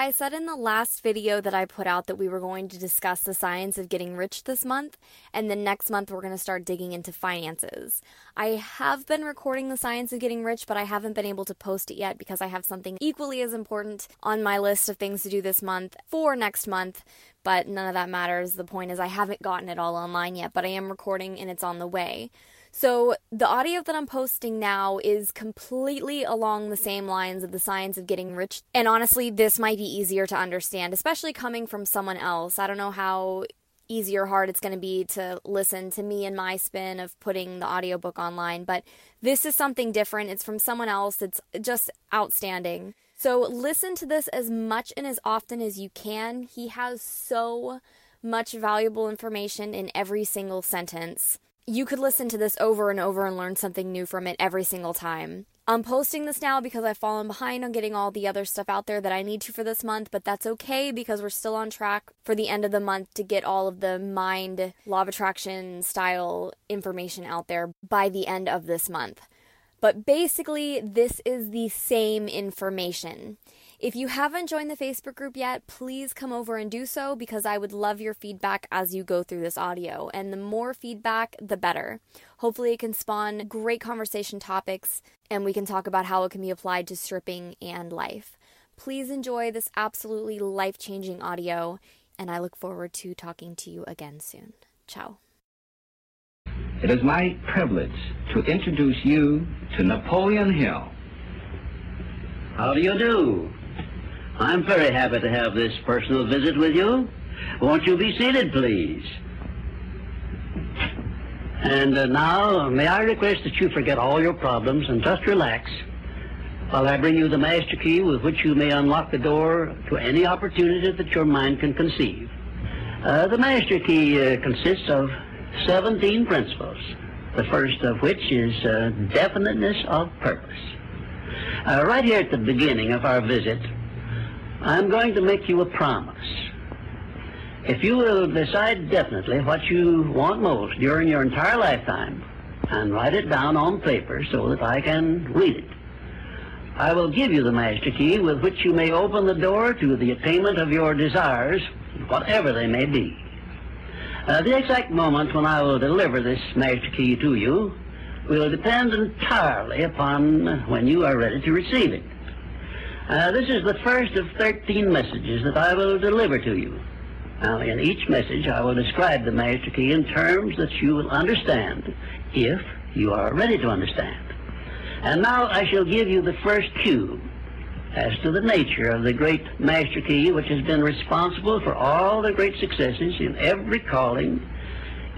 I said in the last video that I put out that we were going to discuss the science of getting rich this month, and then next month we're going to start digging into finances. I have been recording the science of getting rich, but I haven't been able to post it yet because I have something equally as important on my list of things to do this month for next month, but none of that matters. The point is, I haven't gotten it all online yet, but I am recording and it's on the way. So, the audio that I'm posting now is completely along the same lines of the science of getting rich. And honestly, this might be easier to understand, especially coming from someone else. I don't know how easy or hard it's going to be to listen to me and my spin of putting the audiobook online, but this is something different. It's from someone else. It's just outstanding. So, listen to this as much and as often as you can. He has so much valuable information in every single sentence you could listen to this over and over and learn something new from it every single time. I'm posting this now because I've fallen behind on getting all the other stuff out there that I need to for this month, but that's okay because we're still on track for the end of the month to get all of the mind, law of attraction style information out there by the end of this month. But basically, this is the same information. If you haven't joined the Facebook group yet, please come over and do so because I would love your feedback as you go through this audio. And the more feedback, the better. Hopefully, it can spawn great conversation topics and we can talk about how it can be applied to stripping and life. Please enjoy this absolutely life changing audio, and I look forward to talking to you again soon. Ciao. It is my privilege to introduce you to Napoleon Hill. How do you do? I'm very happy to have this personal visit with you. Won't you be seated, please? And uh, now, may I request that you forget all your problems and just relax while I bring you the master key with which you may unlock the door to any opportunity that your mind can conceive. Uh, the master key uh, consists of 17 principles, the first of which is uh, definiteness of purpose. Uh, right here at the beginning of our visit, I'm going to make you a promise. If you will decide definitely what you want most during your entire lifetime and write it down on paper so that I can read it, I will give you the master key with which you may open the door to the attainment of your desires, whatever they may be. Uh, the exact moment when I will deliver this master key to you will depend entirely upon when you are ready to receive it. Uh, this is the first of 13 messages that I will deliver to you. Now, in each message, I will describe the master key in terms that you will understand if you are ready to understand. And now I shall give you the first cue as to the nature of the great master key which has been responsible for all the great successes in every calling,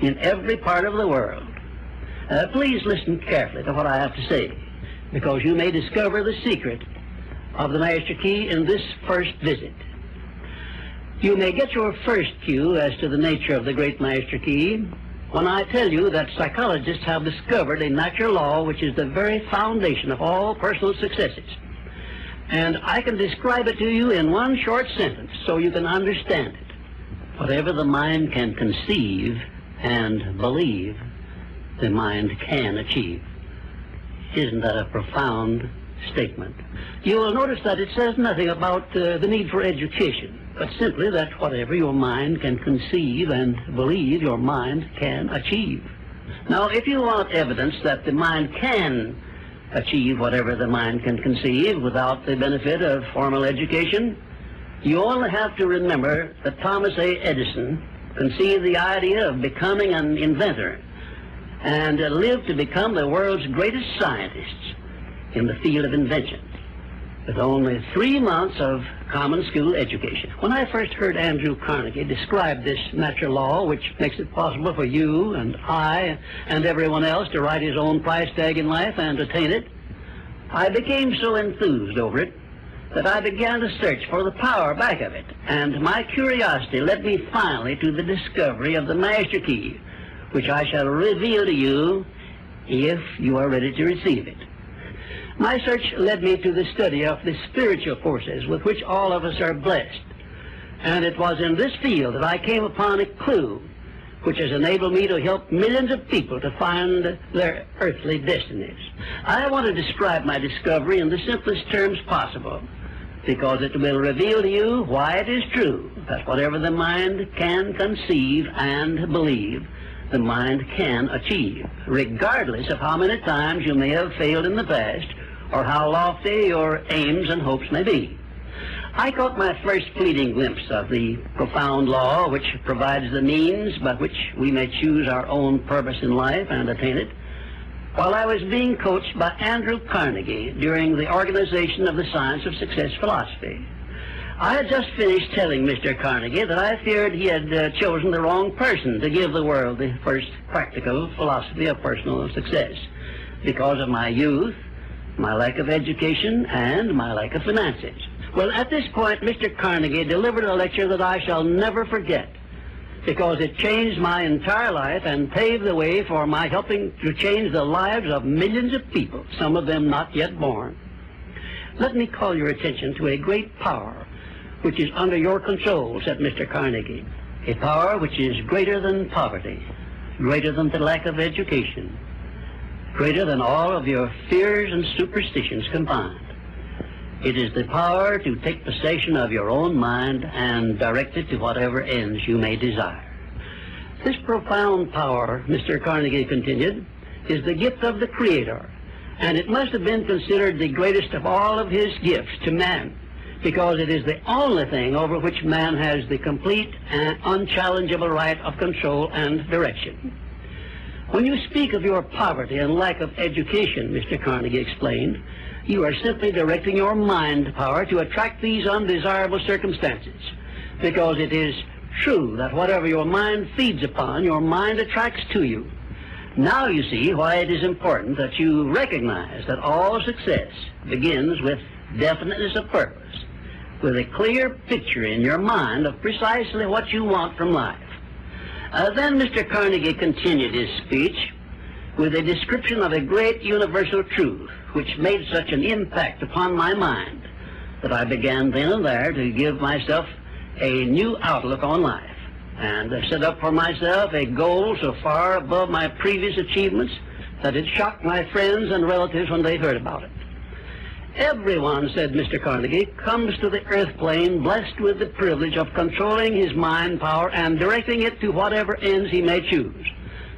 in every part of the world. Uh, please listen carefully to what I have to say, because you may discover the secret of the Master Key in this first visit. You may get your first cue as to the nature of the great Master Key when I tell you that psychologists have discovered a natural law which is the very foundation of all personal successes. And I can describe it to you in one short sentence so you can understand it. Whatever the mind can conceive and believe, the mind can achieve. Isn't that a profound statement. You will notice that it says nothing about uh, the need for education, but simply that whatever your mind can conceive and believe, your mind can achieve. Now, if you want evidence that the mind can achieve whatever the mind can conceive without the benefit of formal education, you only have to remember that Thomas A. Edison conceived the idea of becoming an inventor and lived to become the world's greatest scientist in the field of invention with only three months of common school education. When I first heard Andrew Carnegie describe this natural law, which makes it possible for you and I and everyone else to write his own price tag in life and attain it, I became so enthused over it that I began to search for the power back of it. And my curiosity led me finally to the discovery of the master key, which I shall reveal to you if you are ready to receive it. My search led me to the study of the spiritual forces with which all of us are blessed. And it was in this field that I came upon a clue which has enabled me to help millions of people to find their earthly destinies. I want to describe my discovery in the simplest terms possible. because it will reveal to you why it is true that whatever the mind can conceive and believe, the mind can achieve, regardless of how many times you may have failed in the past or how lofty your aims and hopes may be. I caught my first fleeting glimpse of the profound law which provides the means by which we may choose our own purpose in life and attain it while I was being coached by Andrew Carnegie during the organization of the Science of Success philosophy. I had just finished telling Mr. Carnegie that I feared he had uh, chosen the wrong person to give the world the first practical philosophy of personal success because of my youth, my lack of education, and my lack of finances. Well, at this point, Mr. Carnegie delivered a lecture that I shall never forget because it changed my entire life and paved the way for my helping to change the lives of millions of people, some of them not yet born. Let me call your attention to a great power which is under your control, said Mr. Carnegie. A power which is greater than poverty, greater than the lack of education, greater than all of your fears and superstitions combined. It is the power to take possession of your own mind and direct it to whatever ends you may desire. This profound power, Mr. Carnegie continued, is the gift of the Creator, and it must have been considered the greatest of all of his gifts to man, because it is the only thing over which man has the complete and unchallengeable right of control and direction. When you speak of your poverty and lack of education, Mr. Carnegie explained, you are simply directing your mind power to attract these undesirable circumstances. Because it is true that whatever your mind feeds upon, your mind attracts to you. Now you see why it is important that you recognize that all success begins with definiteness of purpose, with a clear picture in your mind of precisely what you want from life. Uh, then Mr. Carnegie continued his speech with a description of a great universal truth which made such an impact upon my mind that I began then and there to give myself a new outlook on life and set up for myself a goal so far above my previous achievements that it shocked my friends and relatives when they heard about it. Everyone, said Mr. Carnegie, comes to the earth plane blessed with the privilege of controlling his mind power and directing it to whatever ends he may choose.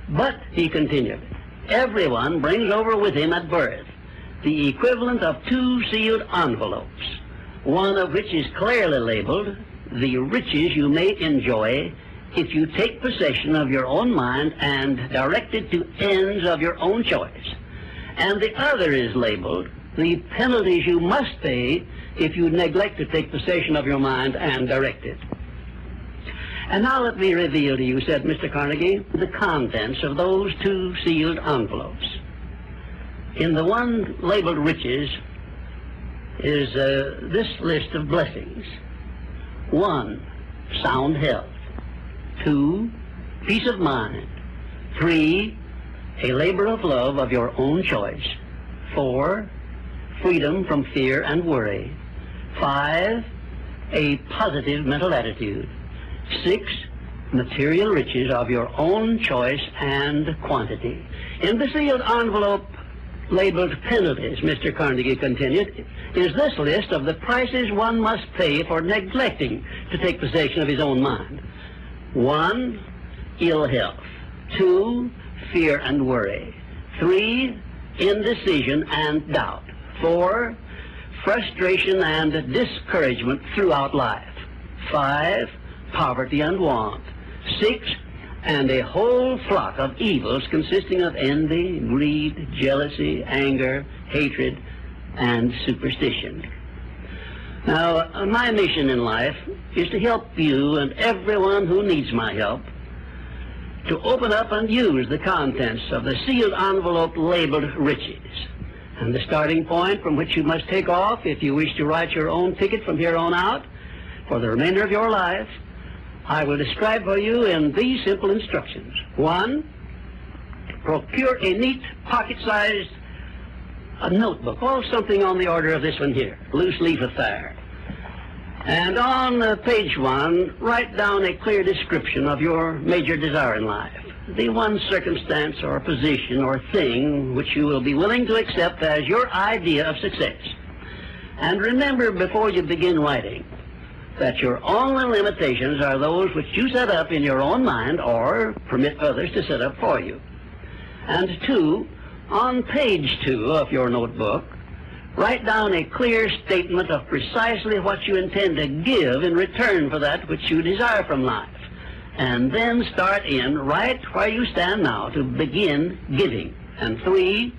But, he continued, everyone brings over with him at birth the equivalent of two sealed envelopes, one of which is clearly labeled, the riches you may enjoy if you take possession of your own mind and direct it to ends of your own choice. And the other is labeled, the penalties you must pay if you neglect to take possession of your mind and direct it. And now let me reveal to you, said Mr. Carnegie, the contents of those two sealed envelopes. In the one labeled riches is uh, this list of blessings. One, sound health. Two, peace of mind. Three, a labor of love of your own choice. Four, freedom from fear and worry. Five, a positive mental attitude. Six, material riches of your own choice and quantity. In the sealed envelope labeled penalties, Mr. Carnegie continued, is this list of the prices one must pay for neglecting to take possession of his own mind. One, ill health. Two, fear and worry. Three, indecision and doubt. Four, frustration and discouragement throughout life. Five, poverty and want. Six, and a whole flock of evils consisting of envy, greed, jealousy, anger, hatred, and superstition. Now, uh, my mission in life is to help you and everyone who needs my help to open up and use the contents of the sealed envelope labeled riches. And the starting point from which you must take off if you wish to write your own ticket from here on out for the remainder of your life I will describe for you in these simple instructions. One, procure a neat pocket-sized a notebook, or something on the order of this one here, loose leaf affair. And on uh, page one, write down a clear description of your major desire in life. The one circumstance or position or thing which you will be willing to accept as your idea of success. And remember before you begin writing that your only limitations are those which you set up in your own mind or permit others to set up for you. And two, on page two of your notebook, write down a clear statement of precisely what you intend to give in return for that which you desire from life. And then start in right where you stand now to begin giving. And three,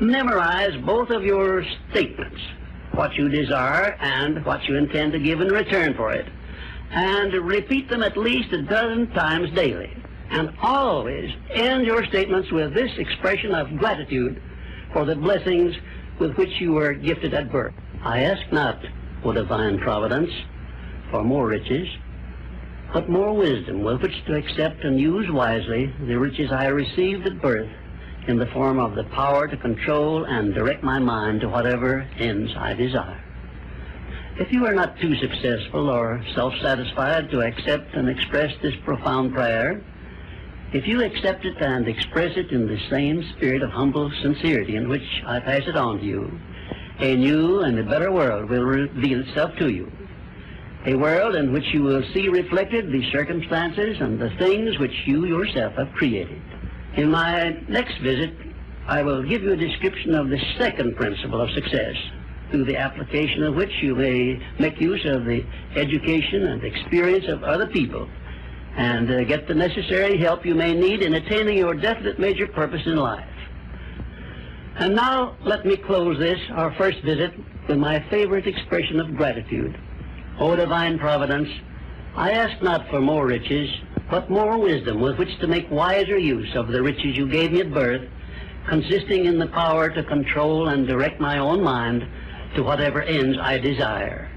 memorize both of your statements, what you desire and what you intend to give in return for it. And repeat them at least a dozen times daily. And always end your statements with this expression of gratitude for the blessings with which you were gifted at birth. I ask not, O divine providence, for more riches, but more wisdom with which to accept and use wisely the riches I received at birth in the form of the power to control and direct my mind to whatever ends I desire. If you are not too successful or self-satisfied to accept and express this profound prayer, if you accept it and express it in the same spirit of humble sincerity in which I pass it on to you, a new and a better world will reveal itself to you. A world in which you will see reflected the circumstances and the things which you yourself have created. In my next visit, I will give you a description of the second principle of success, through the application of which you may make use of the education and experience of other people and uh, get the necessary help you may need in attaining your definite major purpose in life. And now let me close this, our first visit, with my favorite expression of gratitude. O divine providence, I ask not for more riches, but more wisdom with which to make wiser use of the riches you gave me at birth, consisting in the power to control and direct my own mind to whatever ends I desire.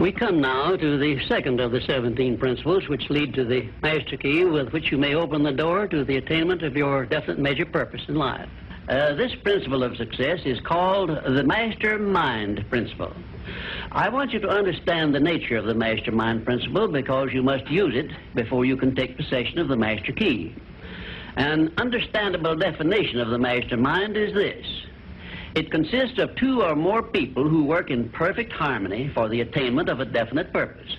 We come now to the second of the 17 principles which lead to the master key with which you may open the door to the attainment of your definite major purpose in life. Uh, this principle of success is called the master mind principle. I want you to understand the nature of the master mind principle because you must use it before you can take possession of the master key. An understandable definition of the master mind is this. It consists of two or more people who work in perfect harmony for the attainment of a definite purpose.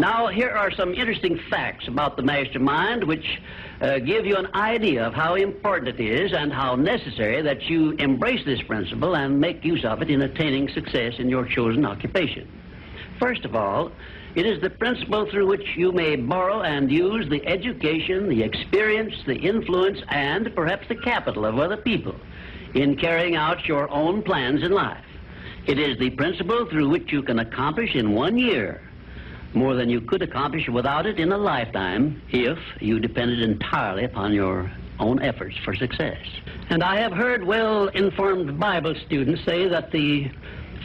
Now, here are some interesting facts about the mastermind which uh, give you an idea of how important it is and how necessary that you embrace this principle and make use of it in attaining success in your chosen occupation. First of all, it is the principle through which you may borrow and use the education, the experience, the influence, and perhaps the capital of other people in carrying out your own plans in life. It is the principle through which you can accomplish in one year more than you could accomplish without it in a lifetime if you depended entirely upon your own efforts for success. And I have heard well-informed Bible students say that the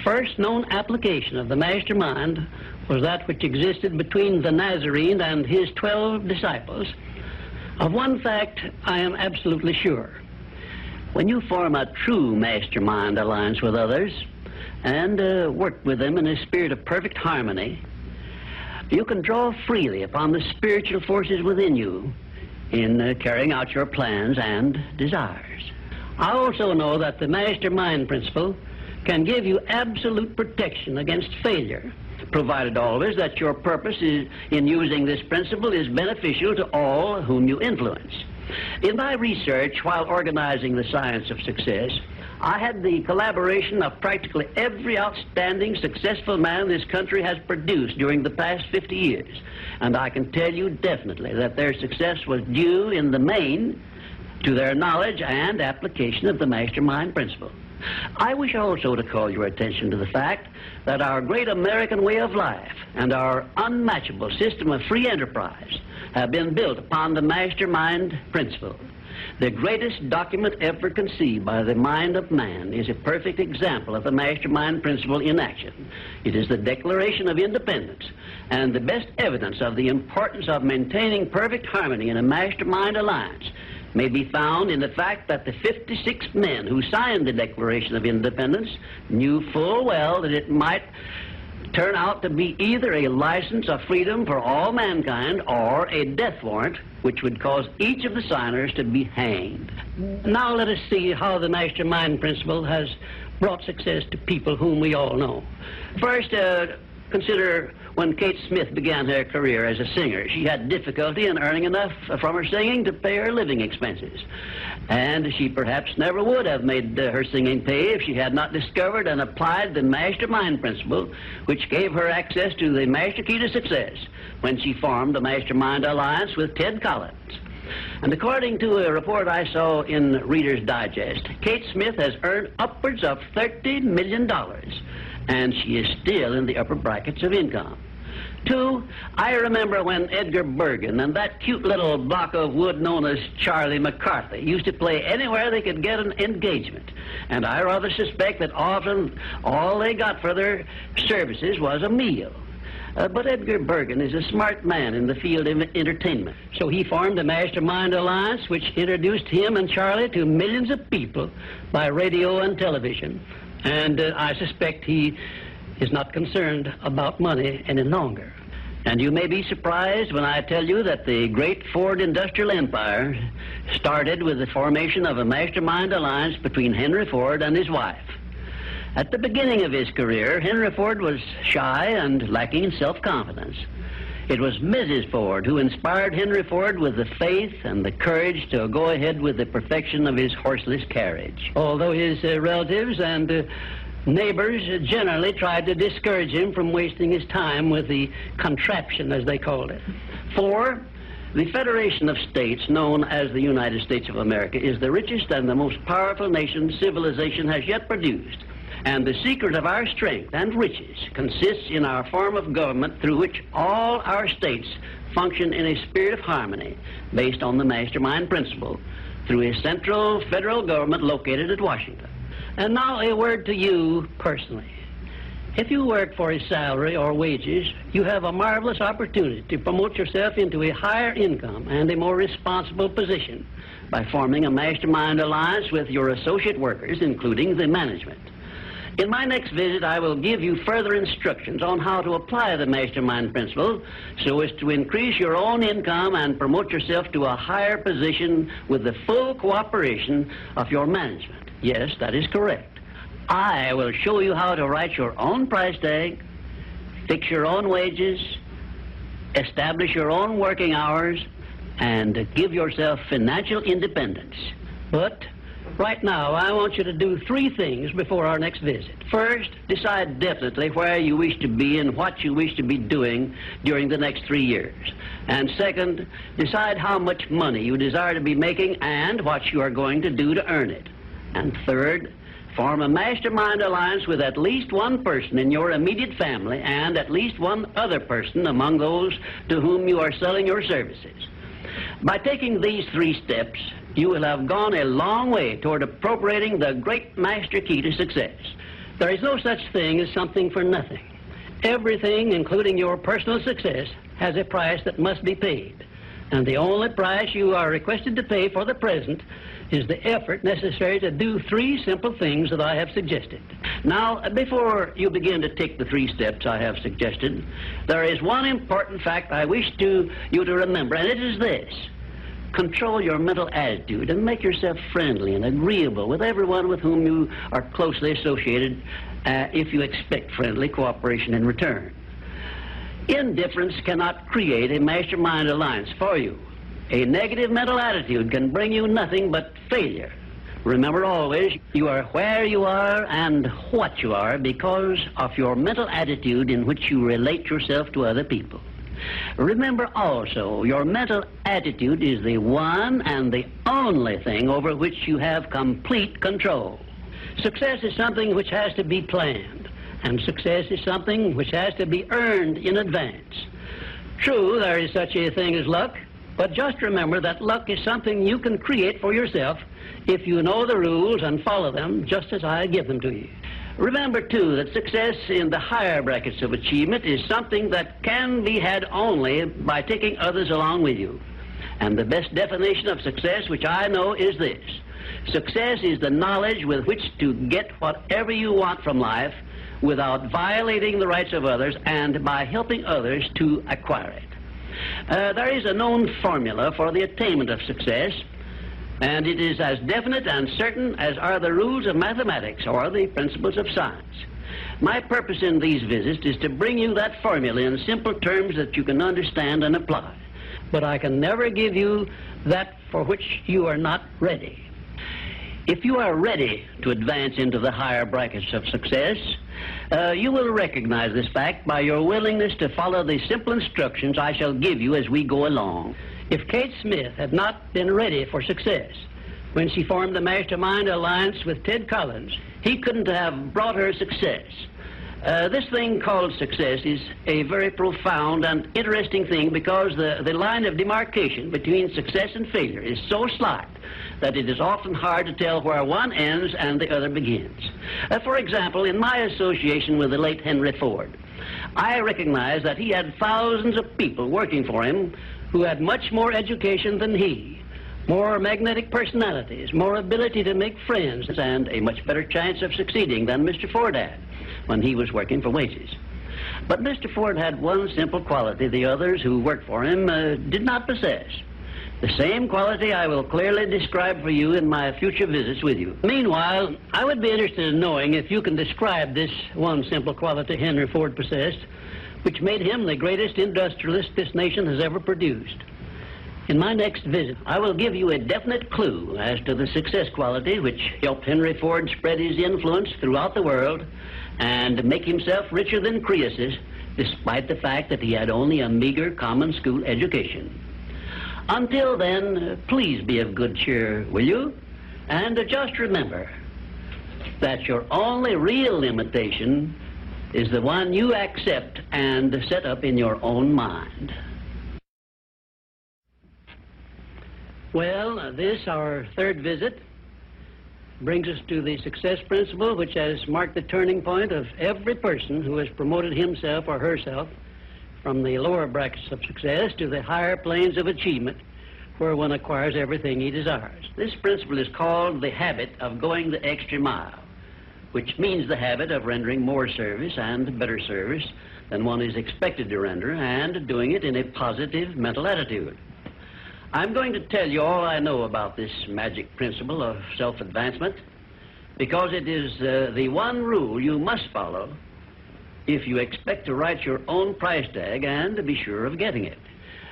first known application of the mastermind was that which existed between the Nazarene and his twelve disciples. Of one fact, I am absolutely sure. When you form a true mastermind alliance with others and uh, work with them in a spirit of perfect harmony, you can draw freely upon the spiritual forces within you in uh, carrying out your plans and desires. I also know that the mastermind principle can give you absolute protection against failure, provided always that your purpose is, in using this principle is beneficial to all whom you influence. In my research while organizing the science of success, I had the collaboration of practically every outstanding, successful man this country has produced during the past 50 years. And I can tell you definitely that their success was due in the main to their knowledge and application of the mastermind principle. I wish also to call your attention to the fact that our great American way of life and our unmatchable system of free enterprise have been built upon the mastermind principle. The greatest document ever conceived by the mind of man is a perfect example of the mastermind principle in action. It is the Declaration of Independence and the best evidence of the importance of maintaining perfect harmony in a mastermind alliance may be found in the fact that the 56 men who signed the Declaration of Independence knew full well that it might turn out to be either a license of freedom for all mankind or a death warrant which would cause each of the signers to be hanged. Now let us see how the mastermind principle has brought success to people whom we all know. First, uh, consider when Kate Smith began her career as a singer. She had difficulty in earning enough from her singing to pay her living expenses. And she perhaps never would have made uh, her singing pay if she had not discovered and applied the mastermind principle, which gave her access to the master key to success when she formed the Mastermind Alliance with Ted Collins. And according to a report I saw in Reader's Digest, Kate Smith has earned upwards of $30 million, and she is still in the upper brackets of income. Two, I remember when Edgar Bergen and that cute little block of wood known as Charlie McCarthy used to play anywhere they could get an engagement. And I rather suspect that often all they got for their services was a meal. Uh, but Edgar Bergen is a smart man in the field of entertainment. So he formed the Mastermind Alliance, which introduced him and Charlie to millions of people by radio and television. And uh, I suspect he is not concerned about money any longer. And you may be surprised when I tell you that the great Ford industrial empire started with the formation of a mastermind alliance between Henry Ford and his wife. At the beginning of his career, Henry Ford was shy and lacking in self-confidence. It was Mrs. Ford who inspired Henry Ford with the faith and the courage to go ahead with the perfection of his horseless carriage. Although his uh, relatives and uh, neighbors generally tried to discourage him from wasting his time with the contraption, as they called it. Four, the Federation of States, known as the United States of America, is the richest and the most powerful nation civilization has yet produced. And the secret of our strength and riches consists in our form of government through which all our states function in a spirit of harmony based on the mastermind principle through a central federal government located at Washington. And now a word to you personally. If you work for a salary or wages, you have a marvelous opportunity to promote yourself into a higher income and a more responsible position by forming a mastermind alliance with your associate workers, including the management. In my next visit, I will give you further instructions on how to apply the mastermind principle so as to increase your own income and promote yourself to a higher position with the full cooperation of your management. Yes, that is correct. I will show you how to write your own price tag, fix your own wages, establish your own working hours, and give yourself financial independence. But Right now, I want you to do three things before our next visit. First, decide definitely where you wish to be and what you wish to be doing during the next three years. And second, decide how much money you desire to be making and what you are going to do to earn it. And third, form a mastermind alliance with at least one person in your immediate family and at least one other person among those to whom you are selling your services. By taking these three steps, you will have gone a long way toward appropriating the great master key to success. There is no such thing as something for nothing. Everything, including your personal success, has a price that must be paid. And the only price you are requested to pay for the present is the effort necessary to do three simple things that I have suggested. Now, before you begin to take the three steps I have suggested, there is one important fact I wish to, you to remember, and it is this. Control your mental attitude and make yourself friendly and agreeable with everyone with whom you are closely associated uh, if you expect friendly cooperation in return. Indifference cannot create a mastermind alliance for you. A negative mental attitude can bring you nothing but failure. Remember always, you are where you are and what you are because of your mental attitude in which you relate yourself to other people. Remember also, your mental attitude is the one and the only thing over which you have complete control. Success is something which has to be planned, and success is something which has to be earned in advance. True, there is such a thing as luck, but just remember that luck is something you can create for yourself if you know the rules and follow them just as I give them to you. Remember, too, that success in the higher brackets of achievement is something that can be had only by taking others along with you. And the best definition of success, which I know, is this. Success is the knowledge with which to get whatever you want from life without violating the rights of others and by helping others to acquire it. Uh, there is a known formula for the attainment of success, and it is as definite and certain as are the rules of mathematics or the principles of science. My purpose in these visits is to bring you that formula in simple terms that you can understand and apply. But I can never give you that for which you are not ready. If you are ready to advance into the higher brackets of success, uh, you will recognize this fact by your willingness to follow the simple instructions I shall give you as we go along. If Kate Smith had not been ready for success when she formed the Mastermind Alliance with Ted Collins, he couldn't have brought her success. Uh, this thing called success is a very profound and interesting thing because the, the line of demarcation between success and failure is so slight that it is often hard to tell where one ends and the other begins. Uh, for example, in my association with the late Henry Ford, I recognize that he had thousands of people working for him who had much more education than he, more magnetic personalities, more ability to make friends, and a much better chance of succeeding than Mr. Ford had when he was working for wages. But Mr. Ford had one simple quality the others who worked for him uh, did not possess. The same quality I will clearly describe for you in my future visits with you. Meanwhile, I would be interested in knowing if you can describe this one simple quality Henry Ford possessed, which made him the greatest industrialist this nation has ever produced. In my next visit, I will give you a definite clue as to the success quality which helped Henry Ford spread his influence throughout the world and make himself richer than Croesus, despite the fact that he had only a meager common school education. Until then, please be of good cheer, will you? And just remember that your only real limitation is the one you accept and set up in your own mind. Well, uh, this, our third visit, brings us to the success principle, which has marked the turning point of every person who has promoted himself or herself from the lower brackets of success to the higher planes of achievement where one acquires everything he desires. This principle is called the habit of going the extra mile, which means the habit of rendering more service and better service than one is expected to render and doing it in a positive mental attitude. I'm going to tell you all I know about this magic principle of self-advancement because it is uh, the one rule you must follow if you expect to write your own price tag and to be sure of getting it.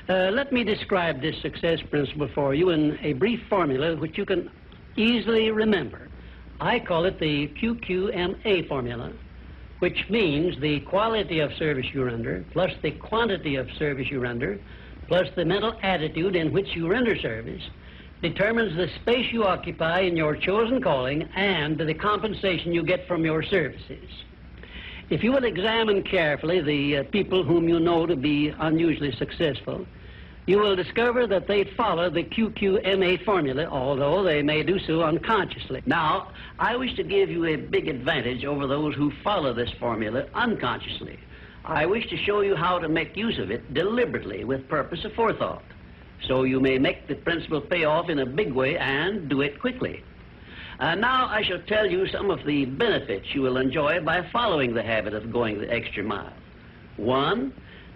Uh, let me describe this success principle for you in a brief formula which you can easily remember. I call it the QQMA formula, which means the quality of service you render plus the quantity of service you render plus the mental attitude in which you render service, determines the space you occupy in your chosen calling and the compensation you get from your services. If you will examine carefully the uh, people whom you know to be unusually successful, you will discover that they follow the QQMA formula, although they may do so unconsciously. Now, I wish to give you a big advantage over those who follow this formula unconsciously. I wish to show you how to make use of it deliberately with purpose of forethought, so you may make the principle pay off in a big way and do it quickly. Uh, now I shall tell you some of the benefits you will enjoy by following the habit of going the extra mile. One,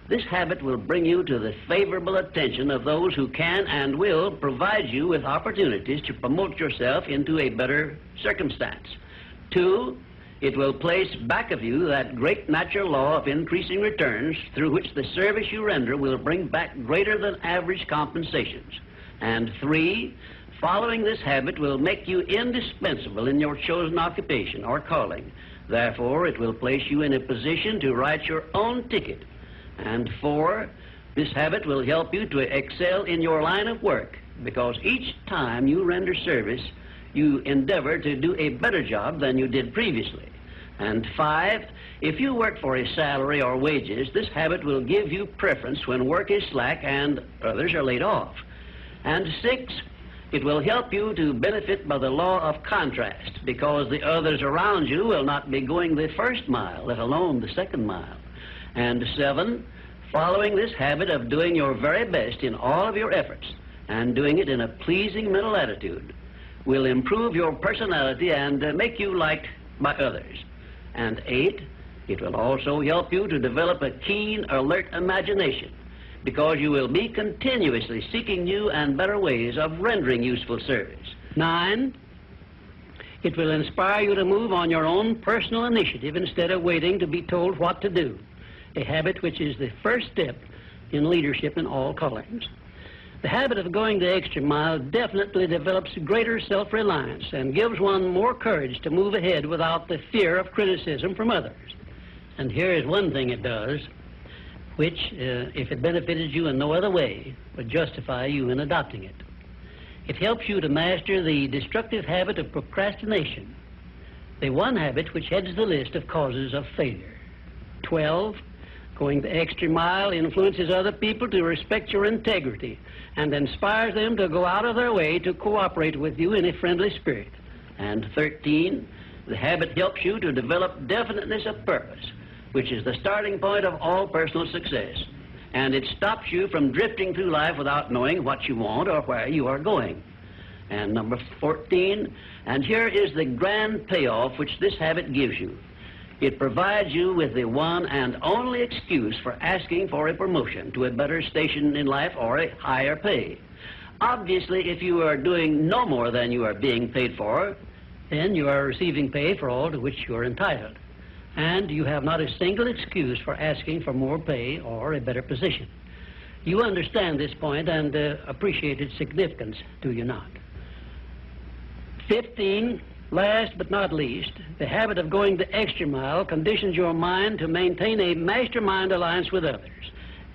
this habit will bring you to the favorable attention of those who can and will provide you with opportunities to promote yourself into a better circumstance. Two, it will place back of you that great natural law of increasing returns through which the service you render will bring back greater than average compensations. And three, following this habit will make you indispensable in your chosen occupation or calling. Therefore, it will place you in a position to write your own ticket. And four, this habit will help you to excel in your line of work because each time you render service, you endeavor to do a better job than you did previously. And five, if you work for a salary or wages, this habit will give you preference when work is slack and others are laid off. And six, it will help you to benefit by the law of contrast because the others around you will not be going the first mile, let alone the second mile. And seven, following this habit of doing your very best in all of your efforts and doing it in a pleasing mental attitude will improve your personality and uh, make you liked by others. And eight, It will also help you to develop a keen, alert imagination because you will be continuously seeking new and better ways of rendering useful service. Nine, it will inspire you to move on your own personal initiative instead of waiting to be told what to do, a habit which is the first step in leadership in all callings. The habit of going the extra mile definitely develops greater self-reliance and gives one more courage to move ahead without the fear of criticism from others. And here is one thing it does, which, uh, if it benefited you in no other way, would justify you in adopting it. It helps you to master the destructive habit of procrastination, the one habit which heads the list of causes of failure. 12. Going the extra mile influences other people to respect your integrity and inspires them to go out of their way to cooperate with you in a friendly spirit. And 13. The habit helps you to develop definiteness of purpose which is the starting point of all personal success. And it stops you from drifting through life without knowing what you want or where you are going. And number 14, and here is the grand payoff which this habit gives you. It provides you with the one and only excuse for asking for a promotion to a better station in life or a higher pay. Obviously, if you are doing no more than you are being paid for, then you are receiving pay for all to which you are entitled and you have not a single excuse for asking for more pay or a better position. You understand this point and uh, appreciate its significance, do you not? 15. Last but not least, the habit of going the extra mile conditions your mind to maintain a mastermind alliance with others.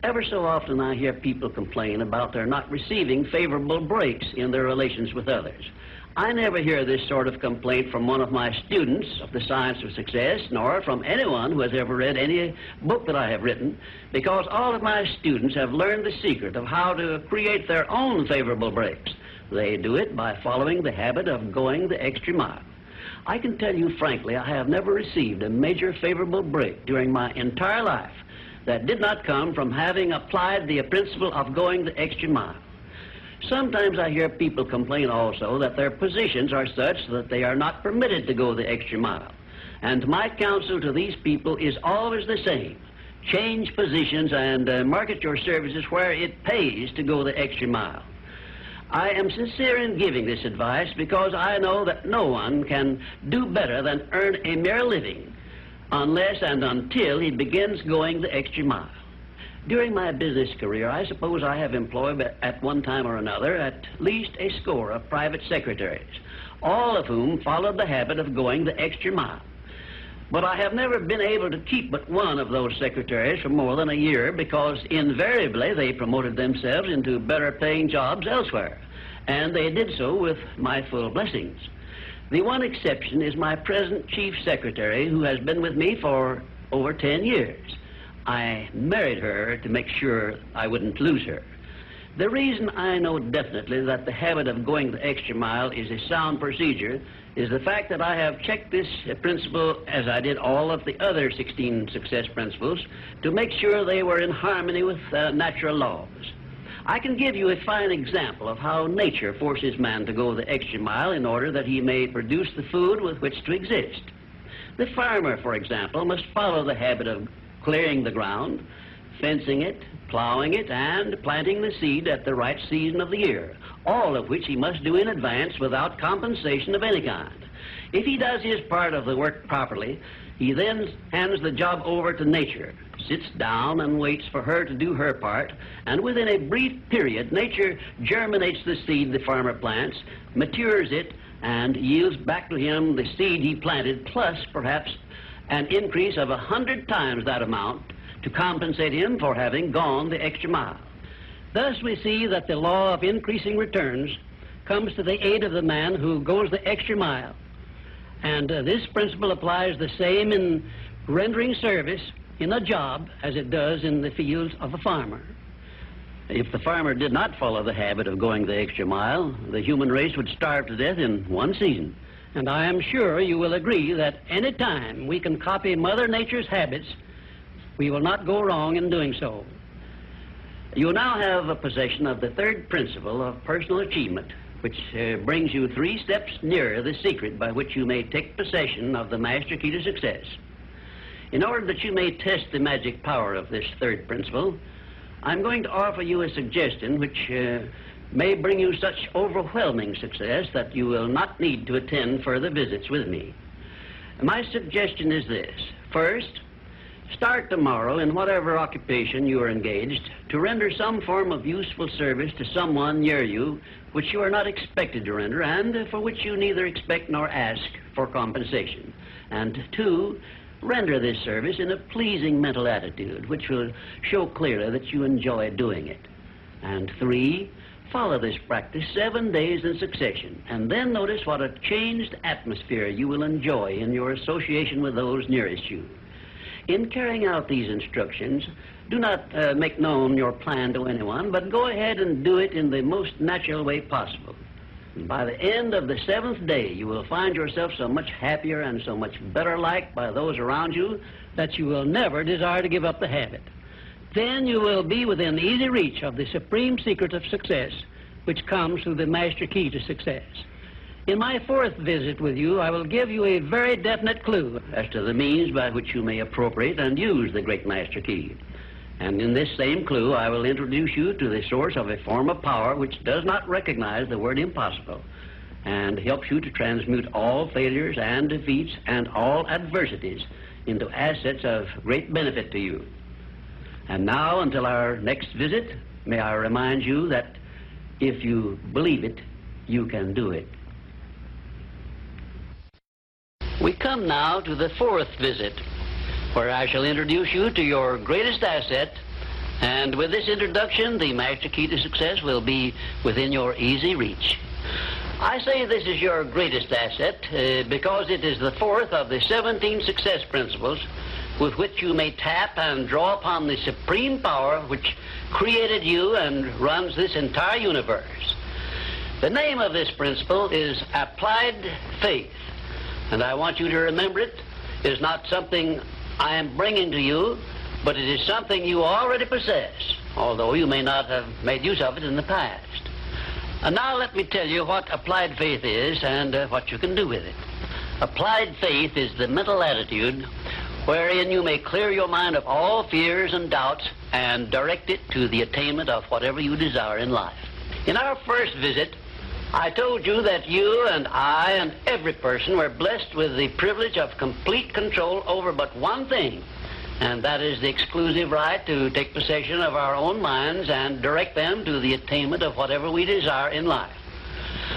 Ever so often I hear people complain about their not receiving favorable breaks in their relations with others. I never hear this sort of complaint from one of my students of the science of success, nor from anyone who has ever read any book that I have written, because all of my students have learned the secret of how to create their own favorable breaks. They do it by following the habit of going the extra mile. I can tell you frankly, I have never received a major favorable break during my entire life that did not come from having applied the principle of going the extra mile. Sometimes I hear people complain also that their positions are such that they are not permitted to go the extra mile. And my counsel to these people is always the same. Change positions and uh, market your services where it pays to go the extra mile. I am sincere in giving this advice because I know that no one can do better than earn a mere living unless and until he begins going the extra mile. During my business career, I suppose I have employed at one time or another at least a score of private secretaries, all of whom followed the habit of going the extra mile. But I have never been able to keep but one of those secretaries for more than a year because invariably they promoted themselves into better paying jobs elsewhere, and they did so with my full blessings. The one exception is my present chief secretary who has been with me for over 10 years. I married her to make sure I wouldn't lose her. The reason I know definitely that the habit of going the extra mile is a sound procedure is the fact that I have checked this principle as I did all of the other 16 success principles to make sure they were in harmony with uh, natural laws. I can give you a fine example of how nature forces man to go the extra mile in order that he may produce the food with which to exist. The farmer, for example, must follow the habit of clearing the ground, fencing it, plowing it, and planting the seed at the right season of the year, all of which he must do in advance without compensation of any kind. If he does his part of the work properly, he then hands the job over to nature, sits down and waits for her to do her part, and within a brief period, nature germinates the seed the farmer plants, matures it, and yields back to him the seed he planted, plus perhaps an increase of a hundred times that amount to compensate him for having gone the extra mile. Thus we see that the law of increasing returns comes to the aid of the man who goes the extra mile. And uh, this principle applies the same in rendering service in a job as it does in the fields of a farmer. If the farmer did not follow the habit of going the extra mile, the human race would starve to death in one season. And I am sure you will agree that any time we can copy Mother Nature's habits, we will not go wrong in doing so. You now have a possession of the third principle of personal achievement, which uh, brings you three steps nearer the secret by which you may take possession of the master key to success. In order that you may test the magic power of this third principle, I'm going to offer you a suggestion which uh, may bring you such overwhelming success that you will not need to attend further visits with me. My suggestion is this. First, start tomorrow in whatever occupation you are engaged to render some form of useful service to someone near you which you are not expected to render and for which you neither expect nor ask for compensation. And two, render this service in a pleasing mental attitude which will show clearly that you enjoy doing it. And three, Follow this practice seven days in succession, and then notice what a changed atmosphere you will enjoy in your association with those nearest you. In carrying out these instructions, do not uh, make known your plan to anyone, but go ahead and do it in the most natural way possible. And by the end of the seventh day, you will find yourself so much happier and so much better liked by those around you that you will never desire to give up the habit then you will be within easy reach of the supreme secret of success, which comes through the master key to success. In my fourth visit with you, I will give you a very definite clue as to the means by which you may appropriate and use the great master key. And in this same clue, I will introduce you to the source of a form of power which does not recognize the word impossible and helps you to transmute all failures and defeats and all adversities into assets of great benefit to you. And now, until our next visit, may I remind you that if you believe it, you can do it. We come now to the fourth visit, where I shall introduce you to your greatest asset, and with this introduction, the master key to success will be within your easy reach. I say this is your greatest asset uh, because it is the fourth of the 17 success principles with which you may tap and draw upon the supreme power which created you and runs this entire universe. The name of this principle is applied faith. And I want you to remember it is not something I am bringing to you, but it is something you already possess, although you may not have made use of it in the past. And now let me tell you what applied faith is and uh, what you can do with it. Applied faith is the mental attitude wherein you may clear your mind of all fears and doubts and direct it to the attainment of whatever you desire in life. In our first visit, I told you that you and I and every person were blessed with the privilege of complete control over but one thing, and that is the exclusive right to take possession of our own minds and direct them to the attainment of whatever we desire in life.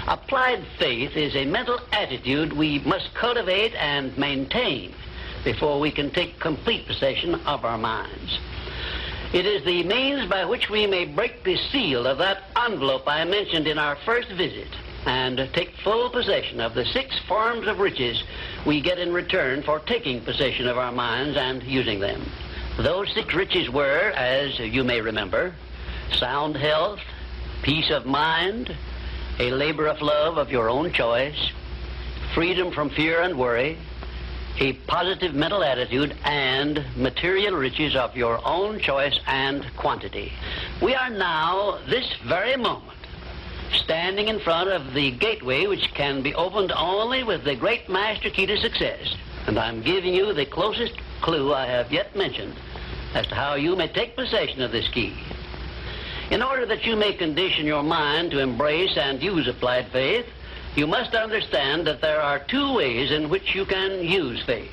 Applied faith is a mental attitude we must cultivate and maintain before we can take complete possession of our minds. It is the means by which we may break the seal of that envelope I mentioned in our first visit and take full possession of the six forms of riches we get in return for taking possession of our minds and using them. Those six riches were, as you may remember, sound health, peace of mind, a labor of love of your own choice, freedom from fear and worry, a positive mental attitude and material riches of your own choice and quantity. We are now, this very moment, standing in front of the gateway which can be opened only with the great master key to success. And I'm giving you the closest clue I have yet mentioned as to how you may take possession of this key. In order that you may condition your mind to embrace and use applied faith, you must understand that there are two ways in which you can use faith.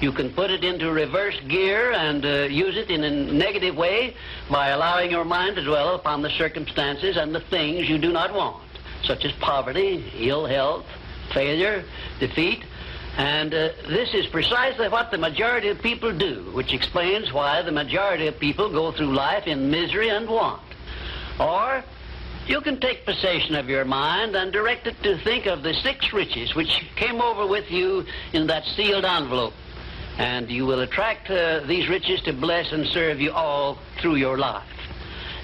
You can put it into reverse gear and uh, use it in a negative way by allowing your mind to dwell upon the circumstances and the things you do not want, such as poverty, ill health, failure, defeat. And uh, this is precisely what the majority of people do, which explains why the majority of people go through life in misery and want. Or you can take possession of your mind and direct it to think of the six riches which came over with you in that sealed envelope. And you will attract uh, these riches to bless and serve you all through your life.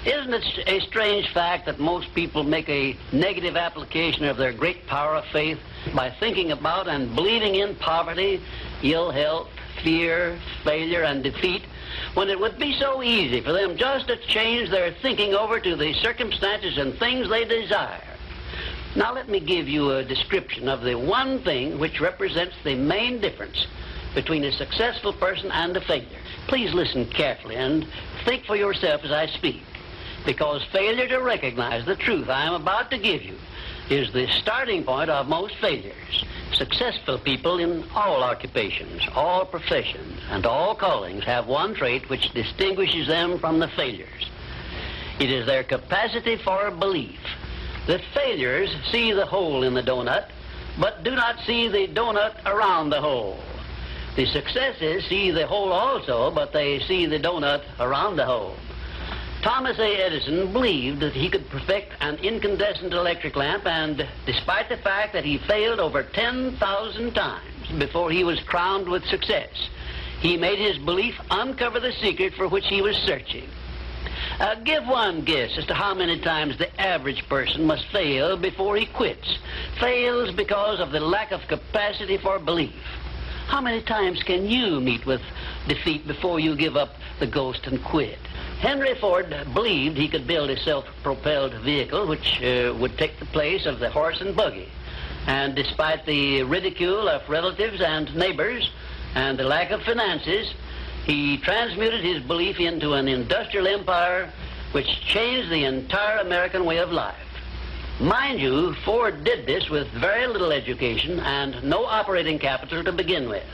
Isn't it a strange fact that most people make a negative application of their great power of faith by thinking about and believing in poverty, ill health, fear, failure, and defeat when it would be so easy for them just to change their thinking over to the circumstances and things they desire. Now let me give you a description of the one thing which represents the main difference between a successful person and a failure. Please listen carefully and think for yourself as I speak, because failure to recognize the truth I am about to give you is the starting point of most failures. Successful people in all occupations, all professions, and all callings have one trait which distinguishes them from the failures. It is their capacity for belief. The failures see the hole in the donut, but do not see the donut around the hole. The successes see the hole also, but they see the donut around the hole. Thomas A. Edison believed that he could perfect an incandescent electric lamp, and despite the fact that he failed over 10,000 times before he was crowned with success, he made his belief uncover the secret for which he was searching. Uh, give one guess as to how many times the average person must fail before he quits. Fails because of the lack of capacity for belief. How many times can you meet with defeat before you give up the ghost and quit? Henry Ford believed he could build a self-propelled vehicle which uh, would take the place of the horse and buggy. And despite the ridicule of relatives and neighbors and the lack of finances, he transmuted his belief into an industrial empire which changed the entire American way of life. Mind you, Ford did this with very little education and no operating capital to begin with.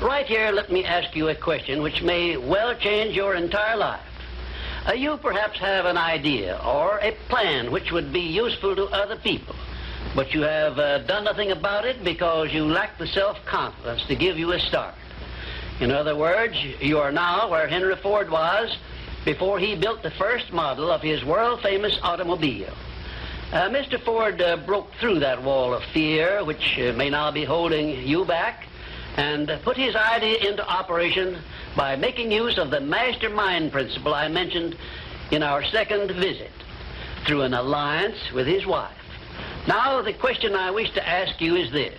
Right here, let me ask you a question which may well change your entire life. Uh, you perhaps have an idea or a plan which would be useful to other people, but you have uh, done nothing about it because you lack the self-confidence to give you a start. In other words, you are now where Henry Ford was before he built the first model of his world-famous automobile. Uh, Mr. Ford uh, broke through that wall of fear, which uh, may now be holding you back, and put his idea into operation by making use of the mastermind principle I mentioned in our second visit through an alliance with his wife. Now, the question I wish to ask you is this.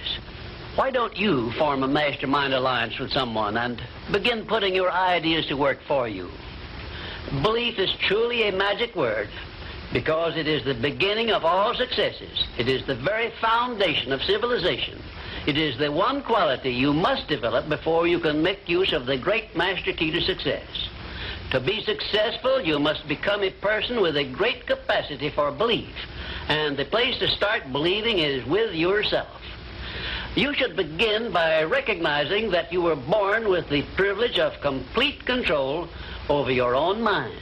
Why don't you form a mastermind alliance with someone and begin putting your ideas to work for you? Belief is truly a magic word because it is the beginning of all successes. It is the very foundation of civilization. It is the one quality you must develop before you can make use of the great master key to success. To be successful, you must become a person with a great capacity for belief. And the place to start believing is with yourself. You should begin by recognizing that you were born with the privilege of complete control over your own mind.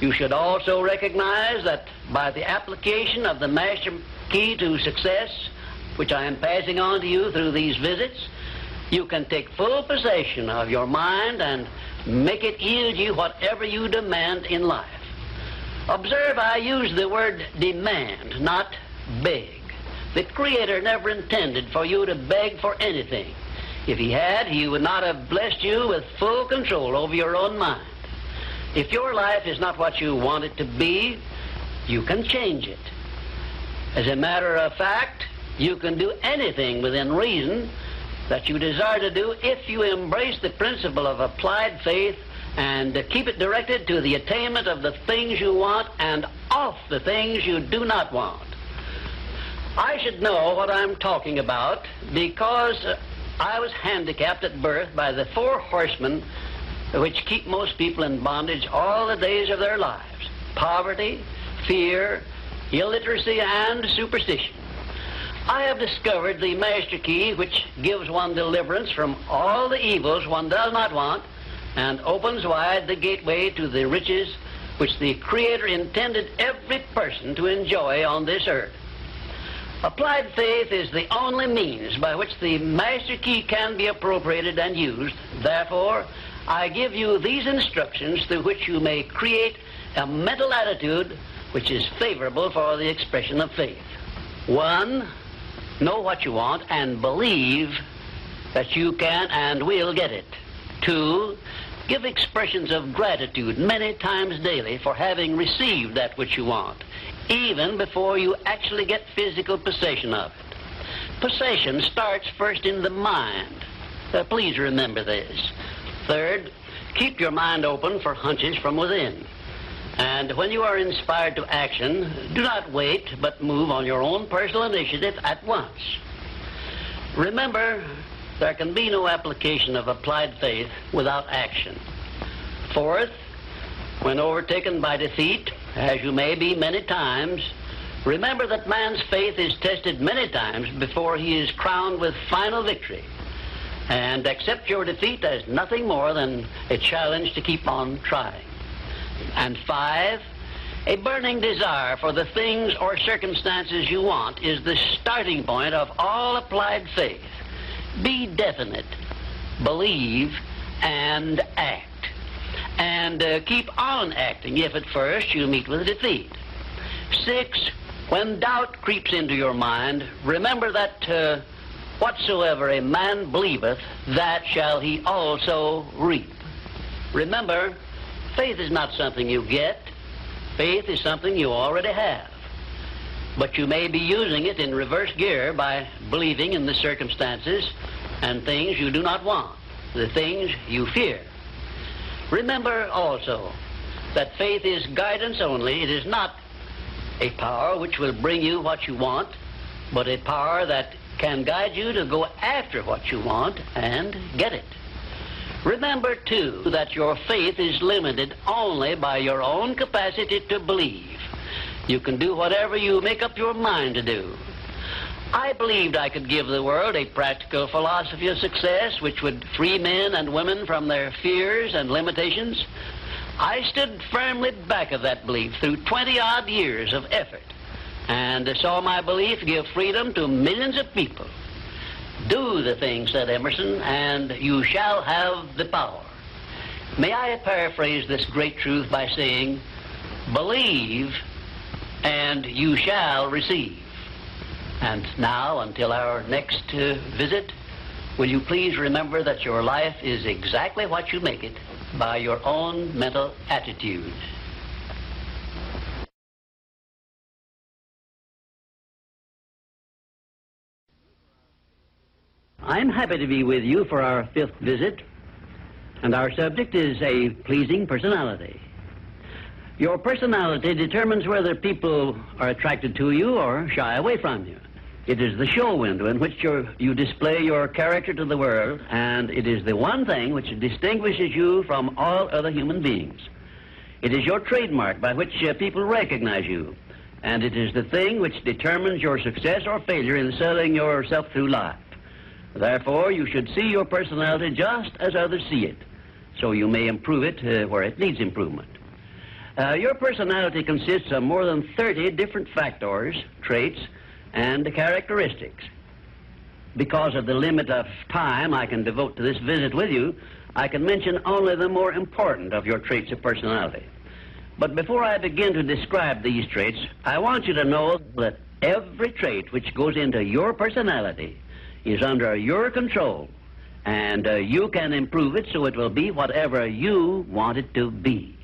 You should also recognize that by the application of the master key to success, which I am passing on to you through these visits, you can take full possession of your mind and make it yield you whatever you demand in life. Observe, I use the word demand, not beg. The Creator never intended for you to beg for anything. If He had, He would not have blessed you with full control over your own mind. If your life is not what you want it to be, you can change it. As a matter of fact, you can do anything within reason that you desire to do if you embrace the principle of applied faith and keep it directed to the attainment of the things you want and off the things you do not want. I should know what I'm talking about because I was handicapped at birth by the four horsemen which keep most people in bondage all the days of their lives poverty, fear, illiteracy, and superstition. I have discovered the master key which gives one deliverance from all the evils one does not want and opens wide the gateway to the riches which the Creator intended every person to enjoy on this earth. Applied faith is the only means by which the master key can be appropriated and used. Therefore, I give you these instructions through which you may create a mental attitude which is favorable for the expression of faith. One, know what you want and believe that you can and will get it. Two, give expressions of gratitude many times daily for having received that which you want even before you actually get physical possession of it. Possession starts first in the mind. Uh, please remember this. Third, keep your mind open for hunches from within. And when you are inspired to action, do not wait, but move on your own personal initiative at once. Remember, there can be no application of applied faith without action. Fourth, when overtaken by defeat, as you may be many times, remember that man's faith is tested many times before he is crowned with final victory. And accept your defeat as nothing more than a challenge to keep on trying. And five, a burning desire for the things or circumstances you want is the starting point of all applied faith. Be definite, believe, and act. And uh, keep on acting if at first you meet with defeat. Six, when doubt creeps into your mind, remember that uh, whatsoever a man believeth, that shall he also reap. Remember, faith is not something you get. Faith is something you already have. But you may be using it in reverse gear by believing in the circumstances and things you do not want, the things you fear. Remember also that faith is guidance only. It is not a power which will bring you what you want, but a power that can guide you to go after what you want and get it. Remember, too, that your faith is limited only by your own capacity to believe. You can do whatever you make up your mind to do. I believed I could give the world a practical philosophy of success which would free men and women from their fears and limitations. I stood firmly back of that belief through 20 odd years of effort and saw my belief give freedom to millions of people. Do the thing, said Emerson, and you shall have the power. May I paraphrase this great truth by saying, believe and you shall receive. And now, until our next uh, visit, will you please remember that your life is exactly what you make it by your own mental attitude. I'm happy to be with you for our fifth visit, and our subject is a pleasing personality. Your personality determines whether people are attracted to you or shy away from you. It is the show window in which you display your character to the world, and it is the one thing which distinguishes you from all other human beings. It is your trademark by which uh, people recognize you, and it is the thing which determines your success or failure in selling yourself through life. Therefore, you should see your personality just as others see it, so you may improve it uh, where it needs improvement. Uh, your personality consists of more than 30 different factors, traits, and characteristics. Because of the limit of time I can devote to this visit with you, I can mention only the more important of your traits of personality. But before I begin to describe these traits, I want you to know that every trait which goes into your personality is under your control, and uh, you can improve it so it will be whatever you want it to be.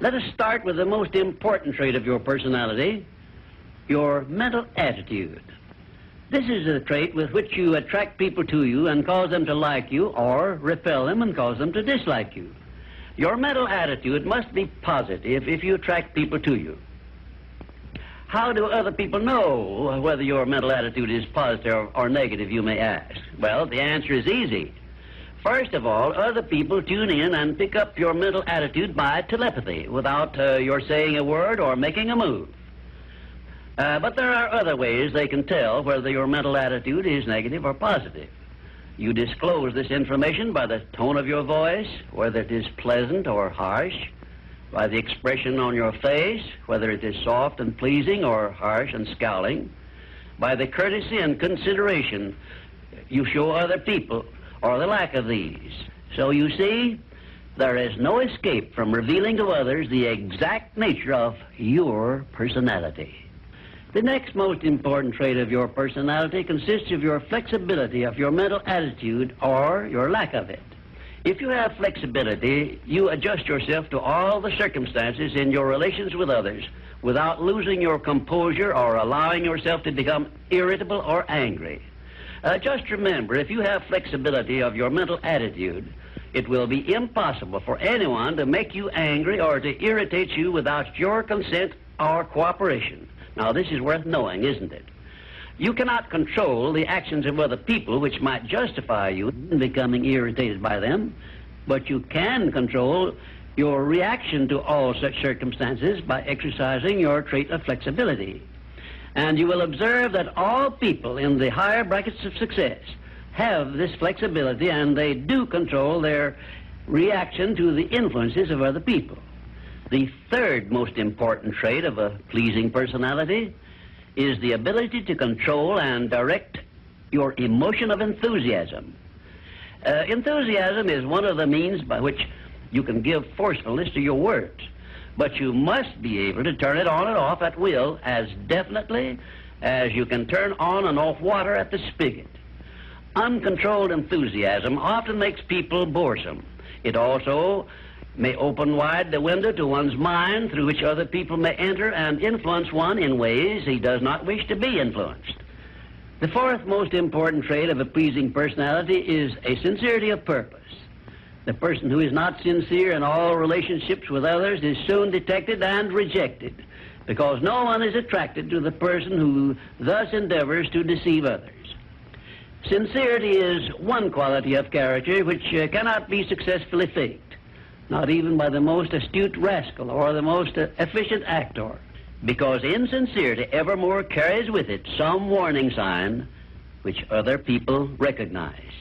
Let us start with the most important trait of your personality, your mental attitude. This is a trait with which you attract people to you and cause them to like you, or repel them and cause them to dislike you. Your mental attitude must be positive if you attract people to you. How do other people know whether your mental attitude is positive or, negative, you may ask? Well, the answer is easy. First of all, other people tune in and pick up your mental attitude by telepathy without uh, your saying a word or making a move. Uh, but there are other ways they can tell whether your mental attitude is negative or positive. You disclose this information by the tone of your voice, whether it is pleasant or harsh, by the expression on your face, whether it is soft and pleasing or harsh and scowling, by the courtesy and consideration you show other people, or the lack of these. So you see, there is no escape from revealing to others the exact nature of your personality. The next most important trait of your personality consists of your flexibility of your mental attitude or your lack of it. If you have flexibility, you adjust yourself to all the circumstances in your relations with others without losing your composure or allowing yourself to become irritable or angry. Uh, just remember, if you have flexibility of your mental attitude, it will be impossible for anyone to make you angry or to irritate you without your consent or cooperation. Now, this is worth knowing, isn't it? You cannot control the actions of other people which might justify you in becoming irritated by them, but you can control your reaction to all such circumstances by exercising your trait of flexibility. And you will observe that all people in the higher brackets of success have this flexibility and they do control their reaction to the influences of other people. The third most important trait of a pleasing personality is the ability to control and direct your emotion of enthusiasm. Uh, enthusiasm is one of the means by which you can give forcefulness to your words, but you must be able to turn it on and off at will as definitely as you can turn on and off water at the spigot. Uncontrolled enthusiasm often makes people boresome. It also may open wide the window to one's mind through which other people may enter and influence one in ways he does not wish to be influenced. The fourth most important trait of a pleasing personality is a sincerity of purpose. The person who is not sincere in all relationships with others is soon detected and rejected because no one is attracted to the person who thus endeavors to deceive others. Sincerity is one quality of character which uh, cannot be successfully faked, not even by the most astute rascal or the most efficient actor, because insincerity evermore carries with it some warning sign which other people recognize.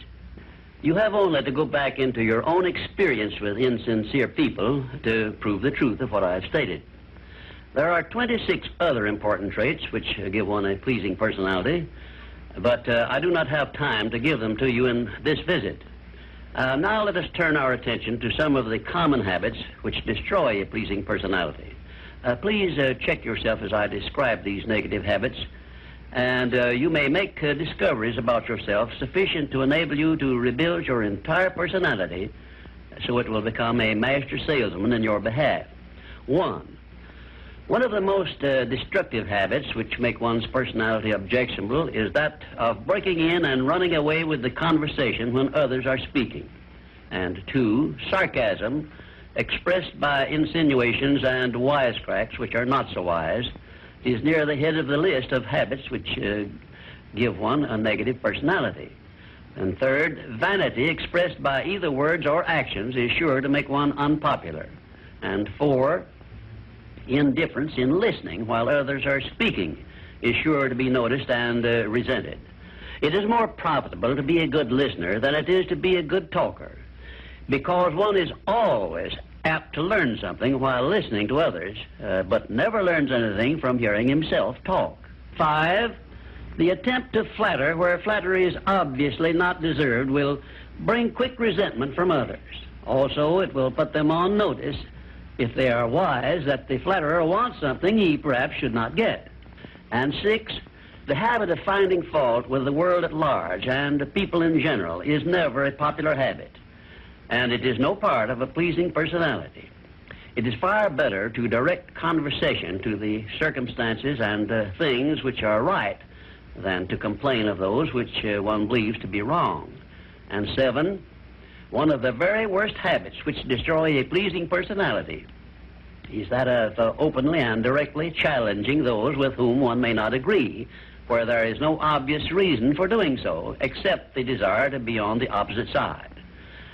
You have only to go back into your own experience with insincere people to prove the truth of what I have stated. There are 26 other important traits which give one a pleasing personality but uh, I do not have time to give them to you in this visit. Uh, now let us turn our attention to some of the common habits which destroy a pleasing personality. Uh, please uh, check yourself as I describe these negative habits, and uh, you may make uh, discoveries about yourself sufficient to enable you to rebuild your entire personality so it will become a master salesman in your behalf. One, one of the most uh, destructive habits which make one's personality objectionable is that of breaking in and running away with the conversation when others are speaking. And two, sarcasm expressed by insinuations and wisecracks which are not so wise is near the head of the list of habits which uh, give one a negative personality. And third, vanity expressed by either words or actions is sure to make one unpopular. And four, indifference in listening while others are speaking is sure to be noticed and uh, resented. It is more profitable to be a good listener than it is to be a good talker because one is always apt to learn something while listening to others, uh, but never learns anything from hearing himself talk. Five, the attempt to flatter where flattery is obviously not deserved will bring quick resentment from others. Also, it will put them on notice if they are wise, that the flatterer wants something he perhaps should not get. And six, the habit of finding fault with the world at large and people in general is never a popular habit, and it is no part of a pleasing personality. It is far better to direct conversation to the circumstances and uh, things which are right than to complain of those which uh, one believes to be wrong. And seven, one of the very worst habits which destroy a pleasing personality is that of uh, openly and directly challenging those with whom one may not agree, where there is no obvious reason for doing so, except the desire to be on the opposite side.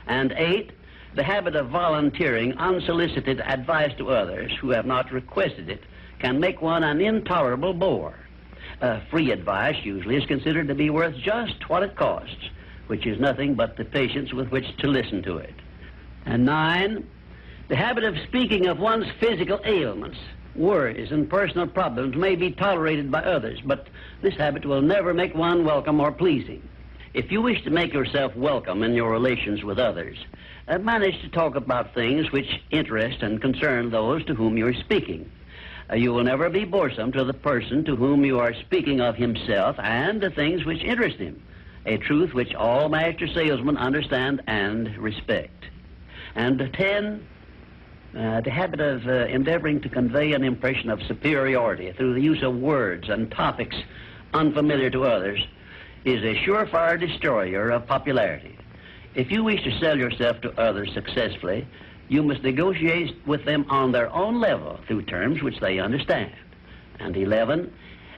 And eight, the habit of volunteering unsolicited advice to others who have not requested it can make one an intolerable bore. Uh, free advice usually is considered to be worth just what it costs which is nothing but the patience with which to listen to it. And nine, the habit of speaking of one's physical ailments, worries, and personal problems may be tolerated by others, but this habit will never make one welcome or pleasing. If you wish to make yourself welcome in your relations with others, uh, manage to talk about things which interest and concern those to whom you are speaking. Uh, you will never be boresome to the person to whom you are speaking of himself and the things which interest him a truth which all master salesmen understand and respect. And 10, uh, the habit of uh, endeavoring to convey an impression of superiority through the use of words and topics unfamiliar to others is a surefire destroyer of popularity. If you wish to sell yourself to others successfully, you must negotiate with them on their own level through terms which they understand. And 11,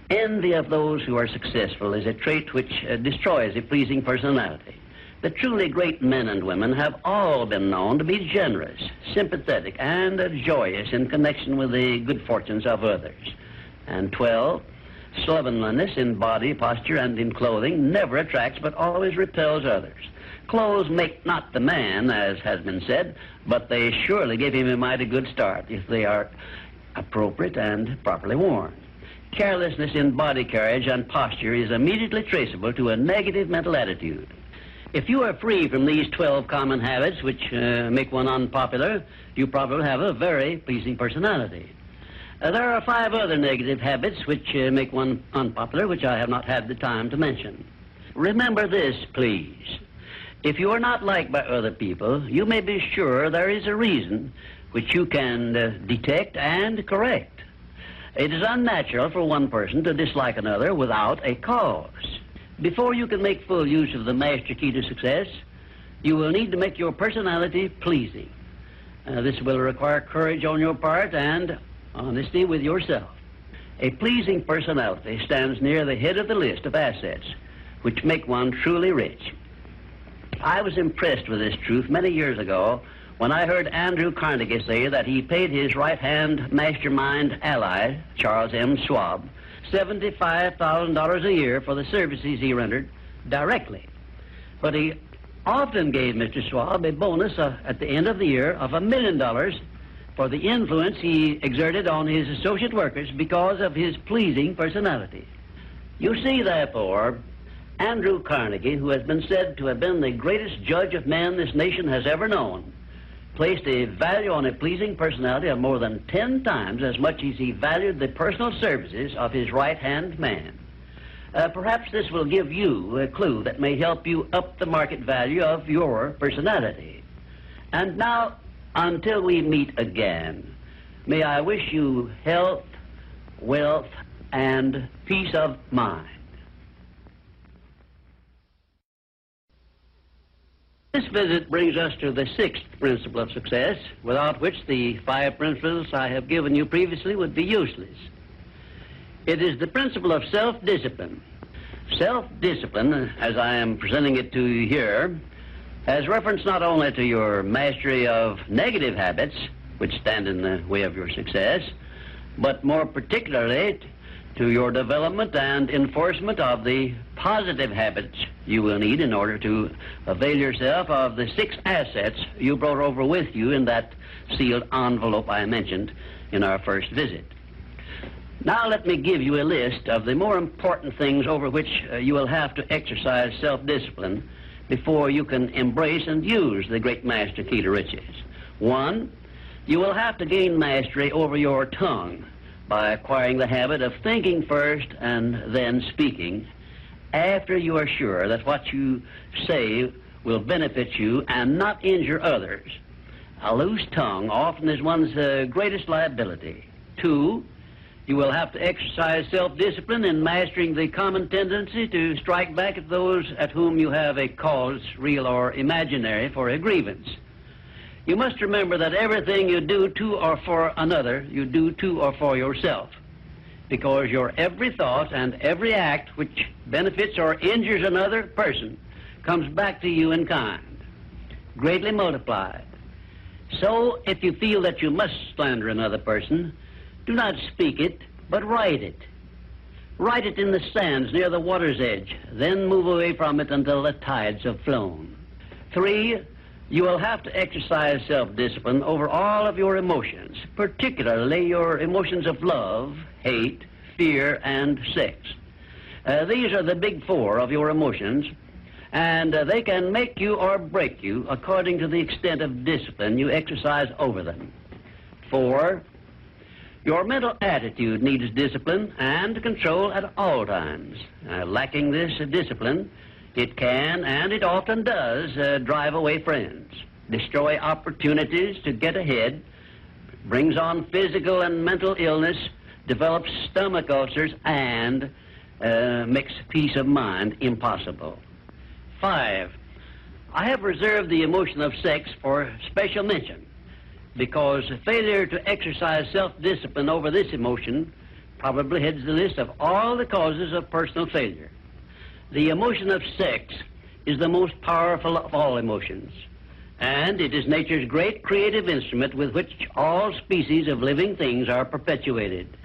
Envy of those who are successful is a trait which uh, destroys a pleasing personality. The truly great men and women have all been known to be generous, sympathetic, and uh, joyous in connection with the good fortunes of others. And 12, slovenliness in body, posture, and in clothing never attracts but always repels others. Clothes make not the man, as has been said, but they surely give him a mighty good start if they are appropriate and properly worn. Carelessness in body carriage and posture is immediately traceable to a negative mental attitude. If you are free from these 12 common habits which uh, make one unpopular, you probably have a very pleasing personality. Uh, there are five other negative habits which uh, make one unpopular, which I have not had the time to mention. Remember this, please. If you are not liked by other people, you may be sure there is a reason which you can uh, detect and correct. It is unnatural for one person to dislike another without a cause. Before you can make full use of the master key to success, you will need to make your personality pleasing. Uh, this will require courage on your part and honesty with yourself. A pleasing personality stands near the head of the list of assets which make one truly rich. I was impressed with this truth many years ago when I heard Andrew Carnegie say that he paid his right hand mastermind ally, Charles M. Schwab, $75,000 a year for the services he rendered directly. But he often gave Mr. Schwab a bonus uh, at the end of the year of a million dollars for the influence he exerted on his associate workers because of his pleasing personality. You see, therefore, Andrew Carnegie, who has been said to have been the greatest judge of men this nation has ever known, placed a value on a pleasing personality of more than ten times as much as he valued the personal services of his right-hand man. Uh, perhaps this will give you a clue that may help you up the market value of your personality. And now, until we meet again, may I wish you health, wealth, and peace of mind. This visit brings us to the sixth principle of success, without which the five principles I have given you previously would be useless. It is the principle of self-discipline. Self-discipline, as I am presenting it to you here, has reference not only to your mastery of negative habits, which stand in the way of your success, but more particularly to your development and enforcement of the positive habits you will need in order to avail yourself of the six assets you brought over with you in that sealed envelope I mentioned in our first visit. Now let me give you a list of the more important things over which uh, you will have to exercise self-discipline before you can embrace and use the great master key to riches. One, you will have to gain mastery over your tongue by acquiring the habit of thinking first and then speaking after you are sure that what you say will benefit you and not injure others. A loose tongue often is one's uh, greatest liability. Two, you will have to exercise self-discipline in mastering the common tendency to strike back at those at whom you have a cause, real or imaginary, for a grievance. You must remember that everything you do to or for another, you do to or for yourself. Because your every thought and every act which benefits or injures another person comes back to you in kind, greatly multiplied. So, if you feel that you must slander another person, do not speak it, but write it. Write it in the sands near the water's edge, then move away from it until the tides have flown. Three, you will have to exercise self-discipline over all of your emotions, particularly your emotions of love, hate, fear, and sex. Uh, these are the big four of your emotions, and uh, they can make you or break you according to the extent of discipline you exercise over them. Four, your mental attitude needs discipline and control at all times. Uh, lacking this discipline, it can, and it often does, uh, drive away friends, destroy opportunities to get ahead, brings on physical and mental illness, develops stomach ulcers, and uh, makes peace of mind impossible. Five, I have reserved the emotion of sex for special mention because failure to exercise self-discipline over this emotion probably heads the list of all the causes of personal failure. The emotion of sex is the most powerful of all emotions, and it is nature's great creative instrument with which all species of living things are perpetuated.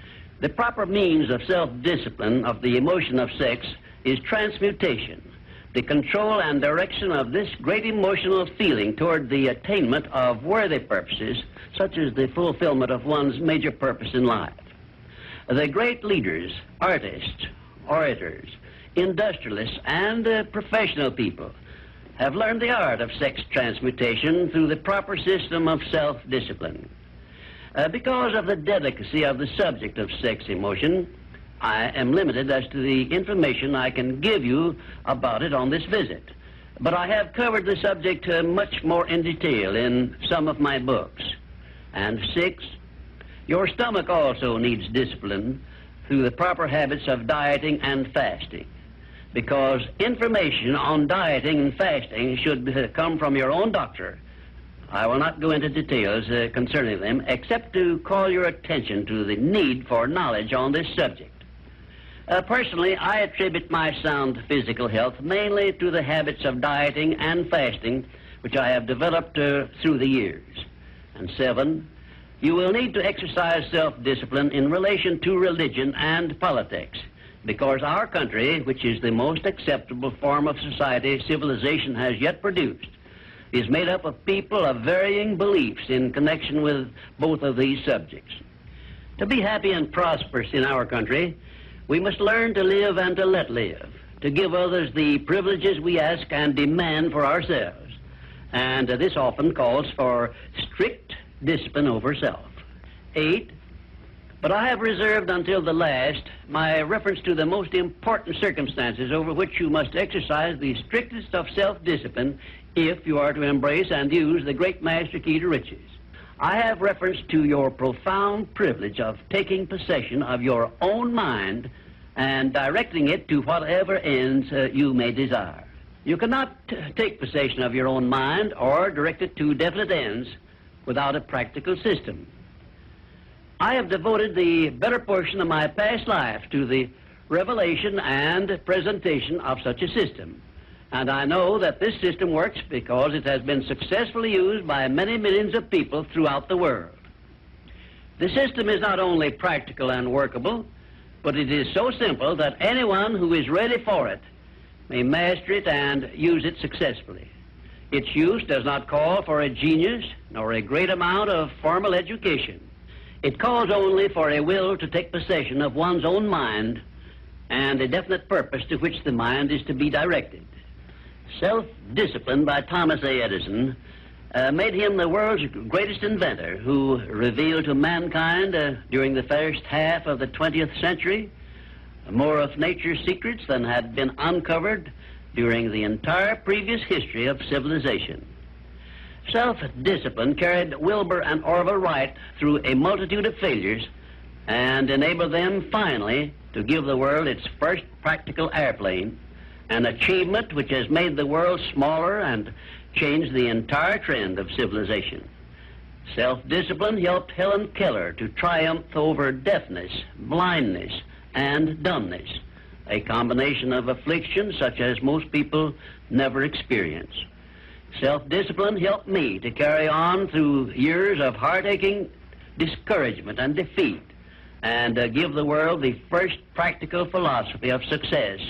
The proper means of self-discipline of the emotion of sex is transmutation, the control and direction of this great emotional feeling toward the attainment of worthy purposes, such as the fulfillment of one's major purpose in life. The great leaders, artists, orators, industrialists, and uh, professional people have learned the art of sex transmutation through the proper system of self-discipline. Uh, because of the delicacy of the subject of sex emotion, I am limited as to the information I can give you about it on this visit. But I have covered the subject uh, much more in detail in some of my books. And six, your stomach also needs discipline through the proper habits of dieting and fasting. Because information on dieting and fasting should come from your own doctor I will not go into details uh, concerning them, except to call your attention to the need for knowledge on this subject. Uh, personally, I attribute my sound physical health mainly to the habits of dieting and fasting which I have developed uh, through the years. And seven, you will need to exercise self-discipline in relation to religion and politics because our country, which is the most acceptable form of society civilization has yet produced, is made up of people of varying beliefs in connection with both of these subjects. To be happy and prosperous in our country, we must learn to live and to let live, to give others the privileges we ask and demand for ourselves. And uh, this often calls for strict discipline over self. Eight, but I have reserved until the last my reference to the most important circumstances over which you must exercise the strictest of self-discipline if you are to embrace and use the great master key to riches. I have reference to your profound privilege of taking possession of your own mind and directing it to whatever ends uh, you may desire. You cannot take possession of your own mind or direct it to definite ends without a practical system. I have devoted the better portion of my past life to the revelation and presentation of such a system. And I know that this system works because it has been successfully used by many millions of people throughout the world. The system is not only practical and workable, but it is so simple that anyone who is ready for it may master it and use it successfully. Its use does not call for a genius nor a great amount of formal education. It calls only for a will to take possession of one's own mind and a definite purpose to which the mind is to be directed. Self-discipline by Thomas A. Edison uh, made him the world's greatest inventor who revealed to mankind uh, during the first half of the 20th century more of nature's secrets than had been uncovered during the entire previous history of civilization. Self-discipline carried Wilbur and Orville Wright through a multitude of failures and enabled them finally to give the world its first practical airplane an achievement which has made the world smaller and changed the entire trend of civilization. Self-discipline helped Helen Keller to triumph over deafness, blindness, and dumbness, a combination of afflictions such as most people never experience. Self-discipline helped me to carry on through years of heart-aching discouragement and defeat and uh, give the world the first practical philosophy of success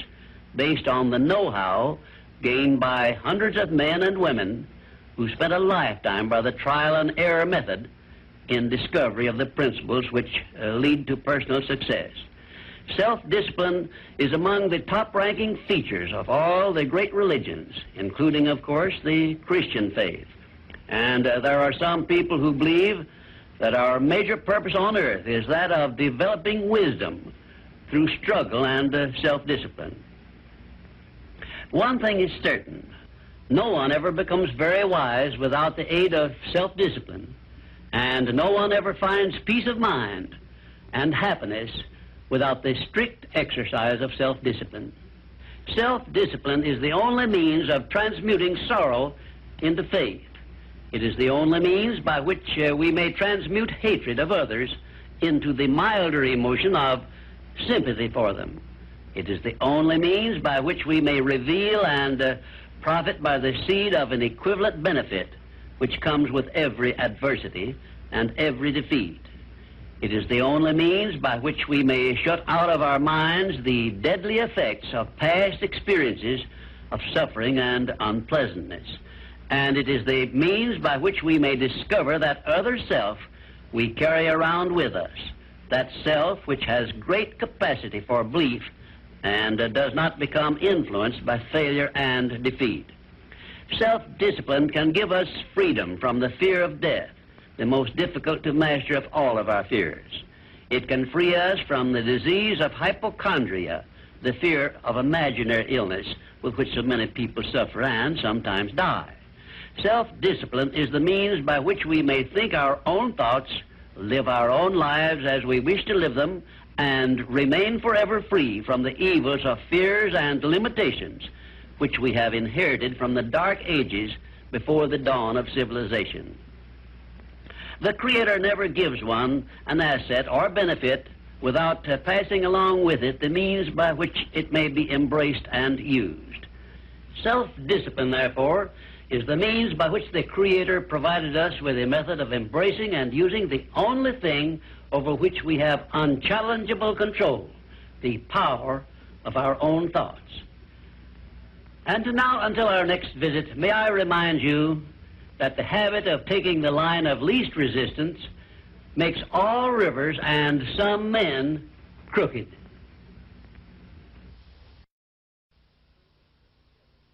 based on the know-how gained by hundreds of men and women who spent a lifetime by the trial and error method in discovery of the principles which uh, lead to personal success. Self-discipline is among the top-ranking features of all the great religions, including, of course, the Christian faith. And uh, there are some people who believe that our major purpose on earth is that of developing wisdom through struggle and uh, self-discipline. One thing is certain. No one ever becomes very wise without the aid of self-discipline. And no one ever finds peace of mind and happiness without the strict exercise of self-discipline. Self-discipline is the only means of transmuting sorrow into faith. It is the only means by which uh, we may transmute hatred of others into the milder emotion of sympathy for them. It is the only means by which we may reveal and uh, profit by the seed of an equivalent benefit which comes with every adversity and every defeat. It is the only means by which we may shut out of our minds the deadly effects of past experiences of suffering and unpleasantness. And it is the means by which we may discover that other self we carry around with us, that self which has great capacity for belief and uh, does not become influenced by failure and defeat. Self discipline can give us freedom from the fear of death, the most difficult to master of all of our fears. It can free us from the disease of hypochondria, the fear of imaginary illness with which so many people suffer and sometimes die. Self discipline is the means by which we may think our own thoughts, live our own lives as we wish to live them, and remain forever free from the evils of fears and limitations which we have inherited from the dark ages before the dawn of civilization. The Creator never gives one an asset or benefit without uh, passing along with it the means by which it may be embraced and used. Self discipline, therefore, is the means by which the Creator provided us with a method of embracing and using the only thing over which we have unchallengeable control the power of our own thoughts. And now, until our next visit, may I remind you that the habit of taking the line of least resistance makes all rivers and some men crooked.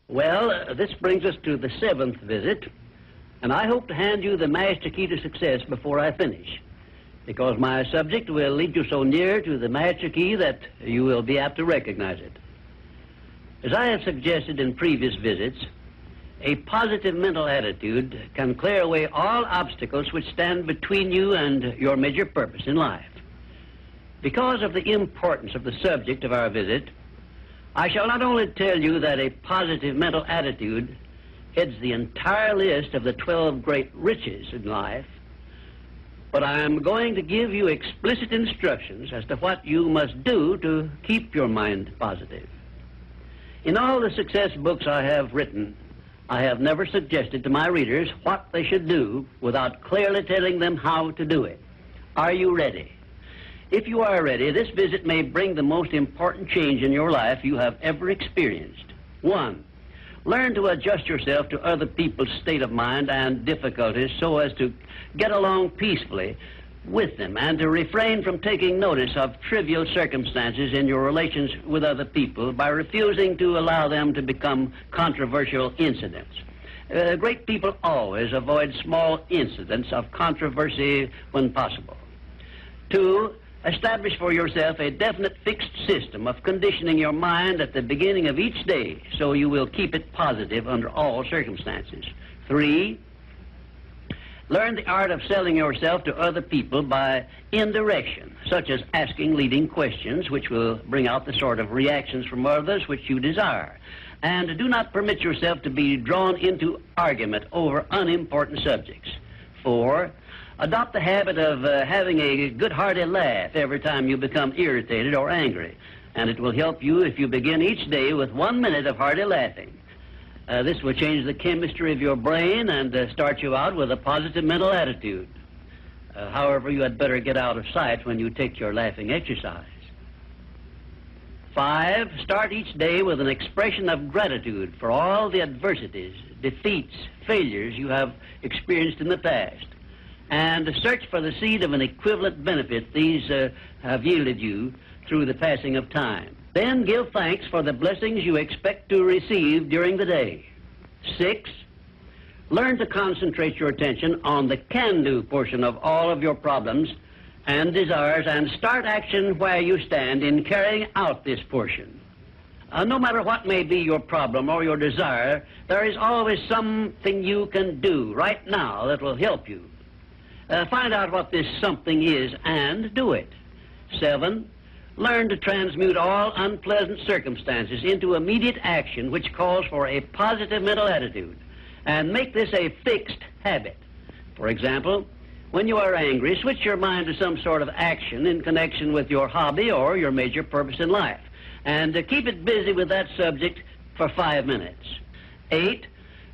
Well, uh, this brings us to the seventh visit, and I hope to hand you the master key to success before I finish, because my subject will lead you so near to the master key that you will be apt to recognize it. As I have suggested in previous visits, a positive mental attitude can clear away all obstacles which stand between you and your major purpose in life. Because of the importance of the subject of our visit, I shall not only tell you that a positive mental attitude heads the entire list of the 12 great riches in life, but I am going to give you explicit instructions as to what you must do to keep your mind positive. In all the success books I have written, I have never suggested to my readers what they should do without clearly telling them how to do it. Are you ready? If you are ready, this visit may bring the most important change in your life you have ever experienced. One, learn to adjust yourself to other people's state of mind and difficulties so as to get along peacefully with them and to refrain from taking notice of trivial circumstances in your relations with other people by refusing to allow them to become controversial incidents. Uh, great people always avoid small incidents of controversy when possible. Two, Establish for yourself a definite fixed system of conditioning your mind at the beginning of each day so you will keep it positive under all circumstances. Three, learn the art of selling yourself to other people by indirection, such as asking leading questions which will bring out the sort of reactions from others which you desire. And do not permit yourself to be drawn into argument over unimportant subjects. Four, Adopt the habit of uh, having a good hearty laugh every time you become irritated or angry, and it will help you if you begin each day with one minute of hearty laughing. Uh, this will change the chemistry of your brain and uh, start you out with a positive mental attitude. Uh, however, you had better get out of sight when you take your laughing exercise. Five, start each day with an expression of gratitude for all the adversities, defeats, failures you have experienced in the past and search for the seed of an equivalent benefit these uh, have yielded you through the passing of time. Then give thanks for the blessings you expect to receive during the day. Six, learn to concentrate your attention on the can do portion of all of your problems and desires and start action where you stand in carrying out this portion. Uh, no matter what may be your problem or your desire, there is always something you can do right now that will help you. Uh, find out what this something is and do it. Seven, learn to transmute all unpleasant circumstances into immediate action which calls for a positive mental attitude and make this a fixed habit. For example, When you are angry, switch your mind to some sort of action in connection with your hobby or your major purpose in life. And uh, keep it busy with that subject for five minutes. Eight,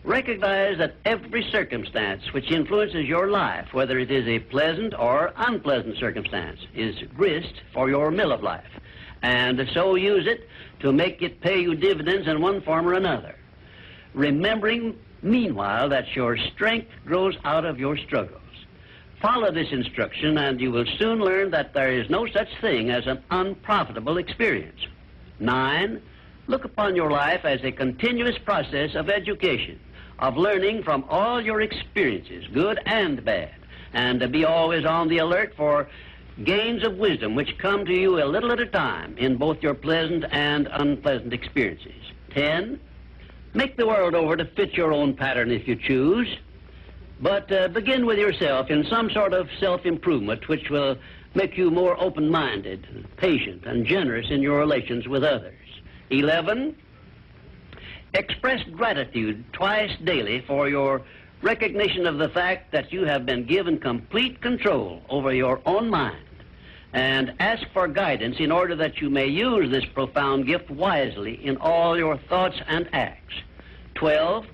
recognize that every circumstance which influences your life, whether it is a pleasant or unpleasant circumstance, is grist for your mill of life. And so use it to make it pay you dividends in one form or another. Remembering, meanwhile, that your strength grows out of your struggles. Follow this instruction, and you will soon learn that there is no such thing as an unprofitable experience. Nine, look upon your life as a continuous process of education, of learning from all your experiences, good and bad, and to be always on the alert for gains of wisdom which come to you a little at a time in both your pleasant and unpleasant experiences. Ten, make the world over to fit your own pattern if you choose. But uh, begin with yourself in some sort of self-improvement which will make you more open-minded, patient, and generous in your relations with others. 11. Express gratitude twice daily for your recognition of the fact that you have been given complete control over your own mind and ask for guidance in order that you may use this profound gift wisely in all your thoughts and acts. 12.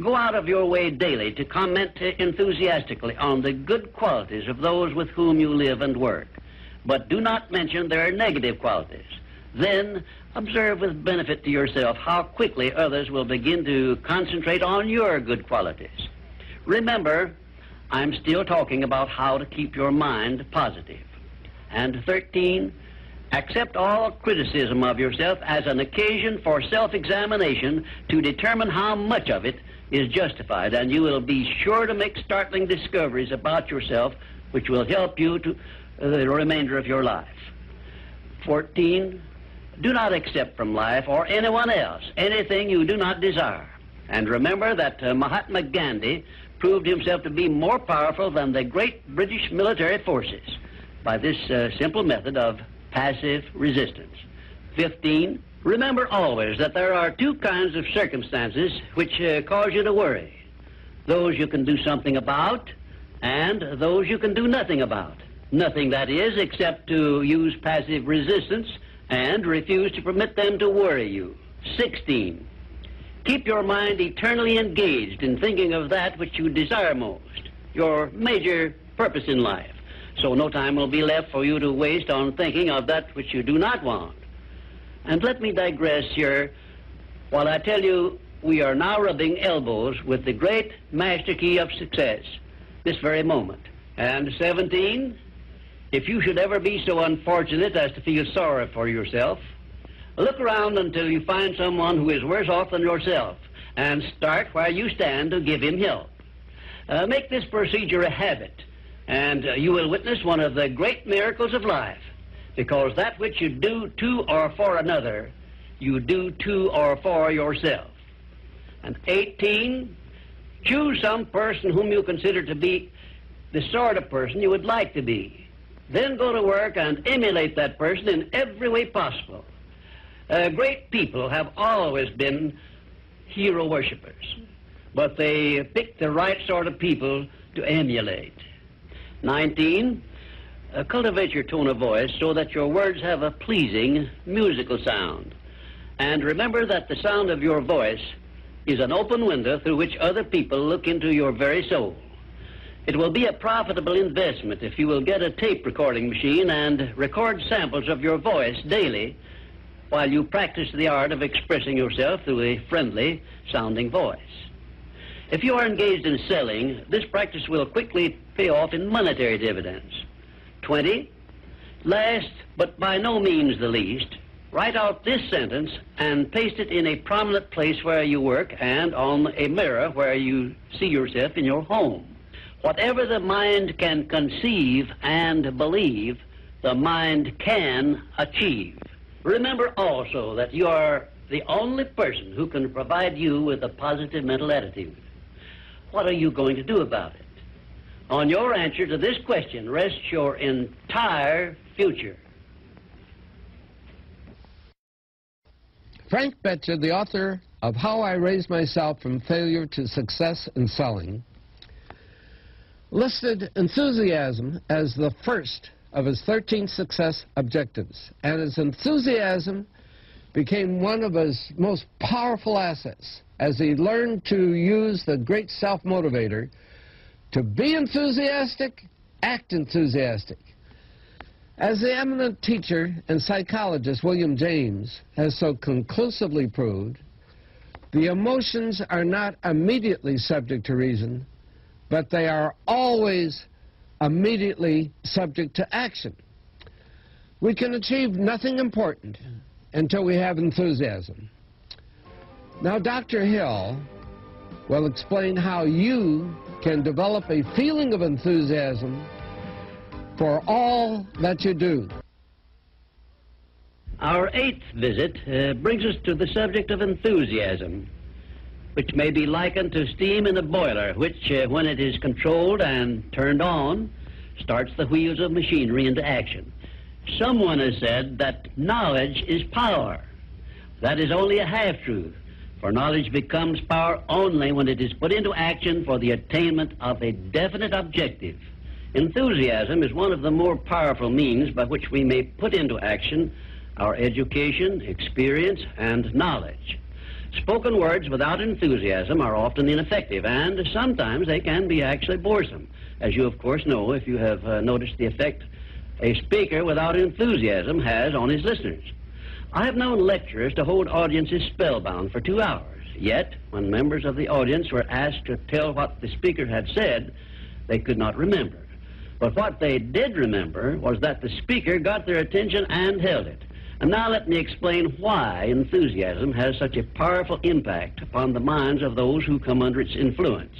Go out of your way daily to comment enthusiastically on the good qualities of those with whom you live and work, but do not mention their negative qualities. Then observe with benefit to yourself how quickly others will begin to concentrate on your good qualities. Remember, I'm still talking about how to keep your mind positive. And 13, accept all criticism of yourself as an occasion for self-examination to determine how much of it is justified, and you will be sure to make startling discoveries about yourself which will help you to uh, the remainder of your life. 14. Do not accept from life or anyone else anything you do not desire. And remember that uh, Mahatma Gandhi proved himself to be more powerful than the great British military forces by this uh, simple method of passive resistance. 15. Remember always that there are two kinds of circumstances which uh, cause you to worry those you can do something about, and those you can do nothing about. Nothing, that is, except to use passive resistance and refuse to permit them to worry you. 16. Keep your mind eternally engaged in thinking of that which you desire most, your major purpose in life, so no time will be left for you to waste on thinking of that which you do not want. And let me digress here while I tell you we are now rubbing elbows with the great master key of success this very moment. And 17, if you should ever be so unfortunate as to feel sorry for yourself, look around until you find someone who is worse off than yourself and start where you stand to give him help. Uh, make this procedure a habit, and uh, you will witness one of the great miracles of life because that which you do to or for another, you do to or for yourself. And 18, choose some person whom you consider to be the sort of person you would like to be. Then go to work and emulate that person in every way possible. Uh, great people have always been hero worshippers, but they pick the right sort of people to emulate. 19, uh, cultivate your tone of voice so that your words have a pleasing musical sound. And remember that the sound of your voice is an open window through which other people look into your very soul. It will be a profitable investment if you will get a tape recording machine and record samples of your voice daily while you practice the art of expressing yourself through a friendly sounding voice. If you are engaged in selling, this practice will quickly pay off in monetary dividends. 20. Last, but by no means the least, write out this sentence and paste it in a prominent place where you work and on a mirror where you see yourself in your home. Whatever the mind can conceive and believe, the mind can achieve. Remember also that you are the only person who can provide you with a positive mental attitude. What are you going to do about it? On your answer to this question rests your entire future. Frank Bettger, the author of How I Raised Myself from Failure to Success in Selling, listed enthusiasm as the first of his 13 success objectives, and his enthusiasm became one of his most powerful assets as he learned to use the great self-motivator to be enthusiastic, act enthusiastic. As the eminent teacher and psychologist William James has so conclusively proved, the emotions are not immediately subject to reason, but they are always immediately subject to action. We can achieve nothing important until we have enthusiasm. Now, Dr. Hill will explain how you can develop a feeling of enthusiasm for all that you do. Our eighth visit uh, brings us to the subject of enthusiasm, which may be likened to steam in a boiler, which, uh, when it is controlled and turned on, starts the wheels of machinery into action. Someone has said that knowledge is power. That is only a half-truth, for knowledge becomes power only when it is put into action for the attainment of a definite objective. Enthusiasm is one of the more powerful means by which we may put into action our education, experience, and knowledge. Spoken words without enthusiasm are often ineffective, and sometimes they can be actually boresome, as you, of course, know if you have uh, noticed the effect a speaker without enthusiasm has on his listeners. I have known lecturers to hold audiences spellbound for two hours, yet, when members of the audience were asked to tell what the speaker had said, they could not remember. But what they did remember was that the speaker got their attention and held it. And now let me explain why enthusiasm has such a powerful impact upon the minds of those who come under its influence.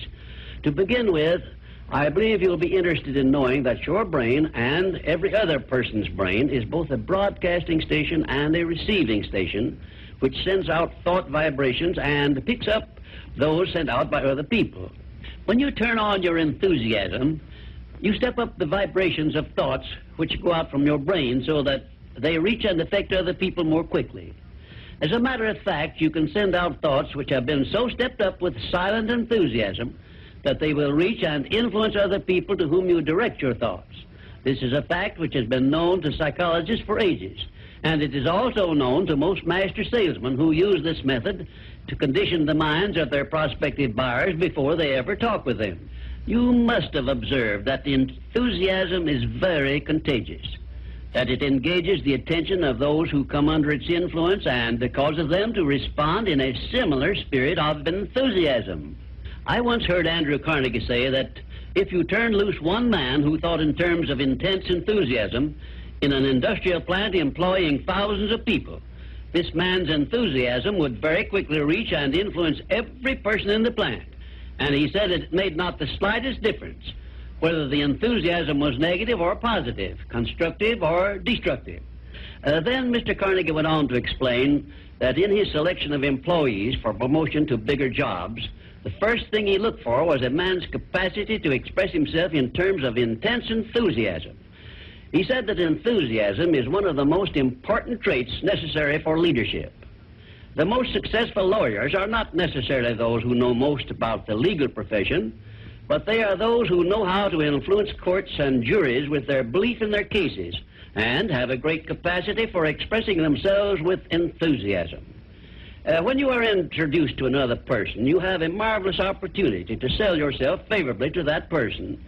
To begin with, I believe you'll be interested in knowing that your brain and every other person's brain is both a broadcasting station and a receiving station, which sends out thought vibrations and picks up those sent out by other people. When you turn on your enthusiasm, you step up the vibrations of thoughts which go out from your brain so that they reach and affect other people more quickly. As a matter of fact, you can send out thoughts which have been so stepped up with silent enthusiasm that they will reach and influence other people to whom you direct your thoughts. This is a fact which has been known to psychologists for ages, and it is also known to most master salesmen who use this method to condition the minds of their prospective buyers before they ever talk with them. You must have observed that the enthusiasm is very contagious, that it engages the attention of those who come under its influence and causes them to respond in a similar spirit of enthusiasm. I once heard Andrew Carnegie say that if you turn loose one man who thought in terms of intense enthusiasm in an industrial plant employing thousands of people, this man's enthusiasm would very quickly reach and influence every person in the plant. And he said it made not the slightest difference whether the enthusiasm was negative or positive, constructive or destructive. Uh, then Mr. Carnegie went on to explain that in his selection of employees for promotion to bigger jobs, the first thing he looked for was a man's capacity to express himself in terms of intense enthusiasm. He said that enthusiasm is one of the most important traits necessary for leadership. The most successful lawyers are not necessarily those who know most about the legal profession, but they are those who know how to influence courts and juries with their belief in their cases and have a great capacity for expressing themselves with enthusiasm. Uh, when you are introduced to another person, you have a marvelous opportunity to sell yourself favorably to that person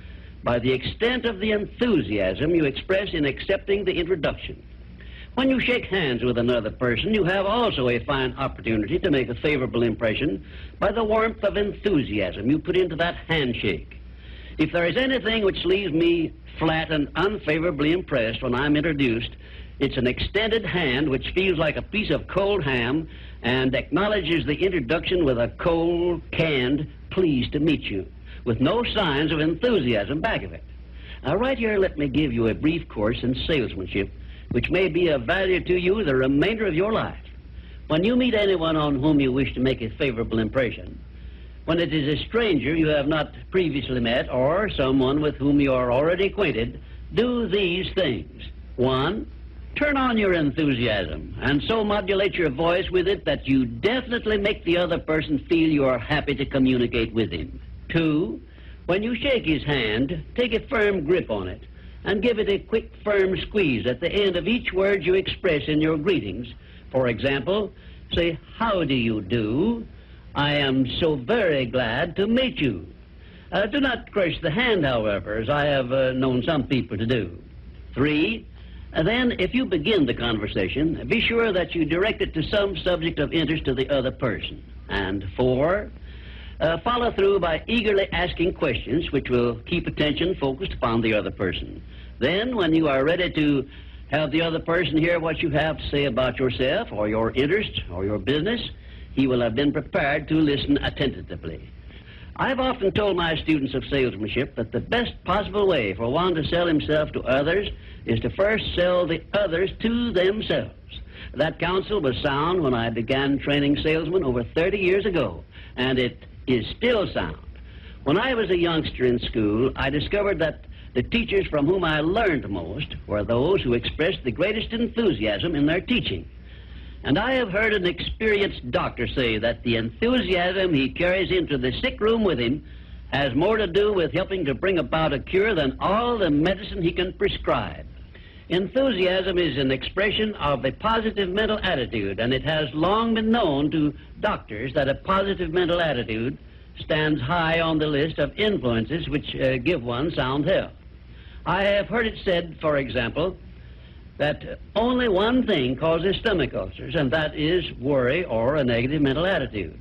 by the extent of the enthusiasm you express in accepting the introduction. When you shake hands with another person, you have also a fine opportunity to make a favorable impression by the warmth of enthusiasm you put into that handshake. If there is anything which leaves me flat and unfavorably impressed when I'm introduced, it's an extended hand which feels like a piece of cold ham and acknowledges the introduction with a cold, canned, pleased to meet you, with no signs of enthusiasm back of it. Now, right here, let me give you a brief course in salesmanship which may be of value to you the remainder of your life. When you meet anyone on whom you wish to make a favorable impression, when it is a stranger you have not previously met or someone with whom you are already acquainted, do these things. One, turn on your enthusiasm and so modulate your voice with it that you definitely make the other person feel you are happy to communicate with him. Two, When you shake his hand, take a firm grip on it and give it a quick, firm squeeze at the end of each word you express in your greetings. For example, say, How do you do? I am so very glad to meet you. Uh, do not crush the hand, however, as I have uh, known some people to do. Three, then, if you begin the conversation, be sure that you direct it to some subject of interest to the other person. And four, uh, follow through by eagerly asking questions which will keep attention focused upon the other person. Then, when you are ready to have the other person hear what you have to say about yourself or your interest or your business, he will have been prepared to listen attentively. I've often told my students of salesmanship that the best possible way for one to sell himself to others is to first sell the others to themselves. That counsel was sound when I began training salesmen over 30 years ago, and it is still sound. When I was a youngster in school, I discovered that the teachers from whom I learned most were those who expressed the greatest enthusiasm in their teaching. And I have heard an experienced doctor say that the enthusiasm he carries into the sick room with him has more to do with helping to bring about a cure than all the medicine he can prescribe. Enthusiasm is an expression of a positive mental attitude, and it has long been known to doctors that a positive mental attitude stands high on the list of influences which uh, give one sound health. I have heard it said, for example, that only one thing causes stomach ulcers, and that is worry or a negative mental attitude.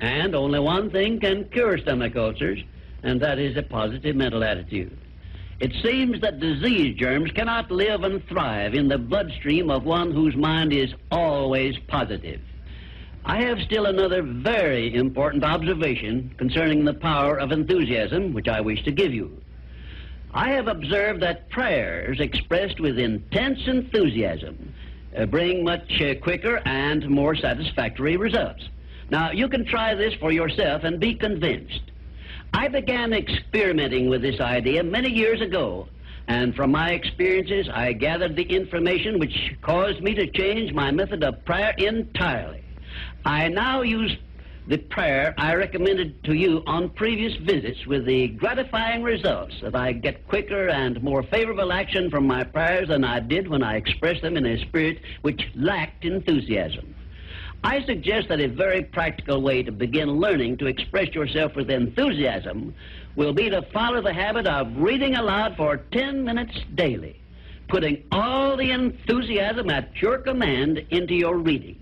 And only one thing can cure stomach ulcers, and that is a positive mental attitude. It seems that disease germs cannot live and thrive in the bloodstream of one whose mind is always positive. I have still another very important observation concerning the power of enthusiasm, which I wish to give you. I have observed that prayers expressed with intense enthusiasm uh, bring much uh, quicker and more satisfactory results. Now, you can try this for yourself and be convinced. I began experimenting with this idea many years ago, and from my experiences, I gathered the information which caused me to change my method of prayer entirely. I now use the prayer I recommended to you on previous visits with the gratifying results that I get quicker and more favorable action from my prayers than I did when I expressed them in a spirit which lacked enthusiasm. I suggest that a very practical way to begin learning to express yourself with enthusiasm will be to follow the habit of reading aloud for 10 minutes daily, putting all the enthusiasm at your command into your reading.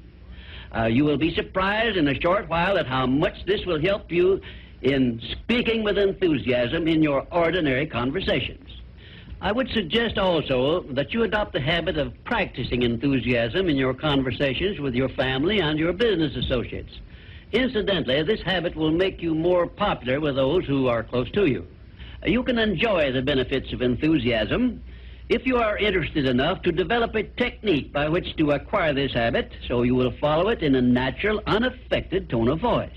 Uh, you will be surprised in a short while at how much this will help you in speaking with enthusiasm in your ordinary conversations. I would suggest also that you adopt the habit of practicing enthusiasm in your conversations with your family and your business associates. Incidentally, this habit will make you more popular with those who are close to you. You can enjoy the benefits of enthusiasm if you are interested enough to develop a technique by which to acquire this habit, so you will follow it in a natural, unaffected tone of voice.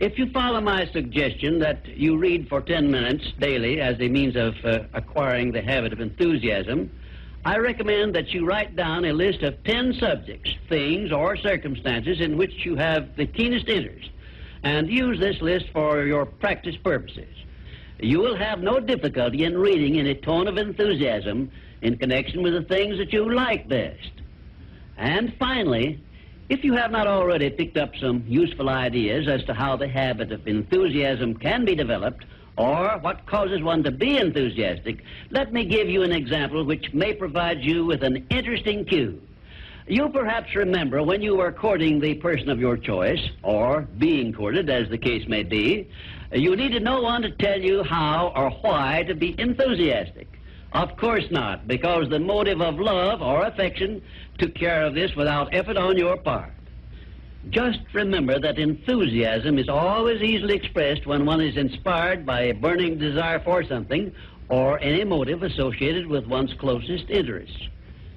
If you follow my suggestion that you read for 10 minutes daily as a means of uh, acquiring the habit of enthusiasm, I recommend that you write down a list of 10 subjects, things, or circumstances in which you have the keenest interest, and use this list for your practice purposes you will have no difficulty in reading in a tone of enthusiasm in connection with the things that you like best. And finally, if you have not already picked up some useful ideas as to how the habit of enthusiasm can be developed, or what causes one to be enthusiastic, let me give you an example which may provide you with an interesting cue. You perhaps remember when you were courting the person of your choice, or being courted, as the case may be, you needed no one to tell you how or why to be enthusiastic. Of course not, because the motive of love or affection took care of this without effort on your part. Just remember that enthusiasm is always easily expressed when one is inspired by a burning desire for something or any motive associated with one's closest interests.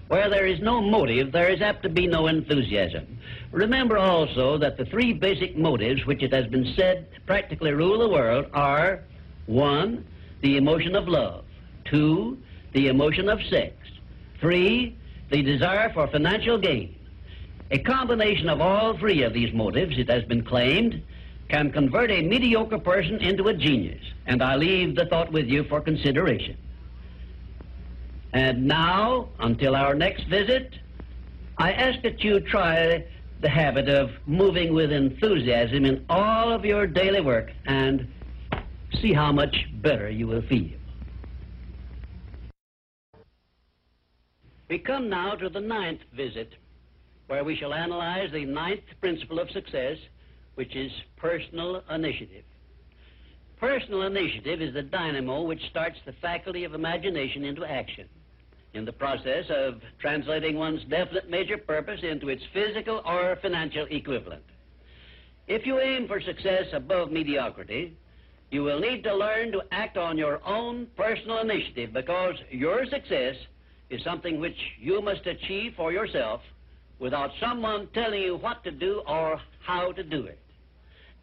Where there is no motive, there is apt to be no enthusiasm. Remember also that the three basic motives which it has been said practically rule the world are one, the emotion of love, two, the emotion of sex, three, the desire for financial gain. A combination of all three of these motives, it has been claimed, can convert a mediocre person into a genius. And I leave the thought with you for consideration. And now, until our next visit, I ask that you try the habit of moving with enthusiasm in all of your daily work and see how much better you will feel. We come now to the ninth visit, where we shall analyze the ninth principle of success, which is personal initiative. Personal initiative is the dynamo which starts the faculty of imagination into action in the process of translating one's definite major purpose into its physical or financial equivalent. If you aim for success above mediocrity, you will need to learn to act on your own personal initiative because your success is something which you must achieve for yourself without someone telling you what to do or how to do it.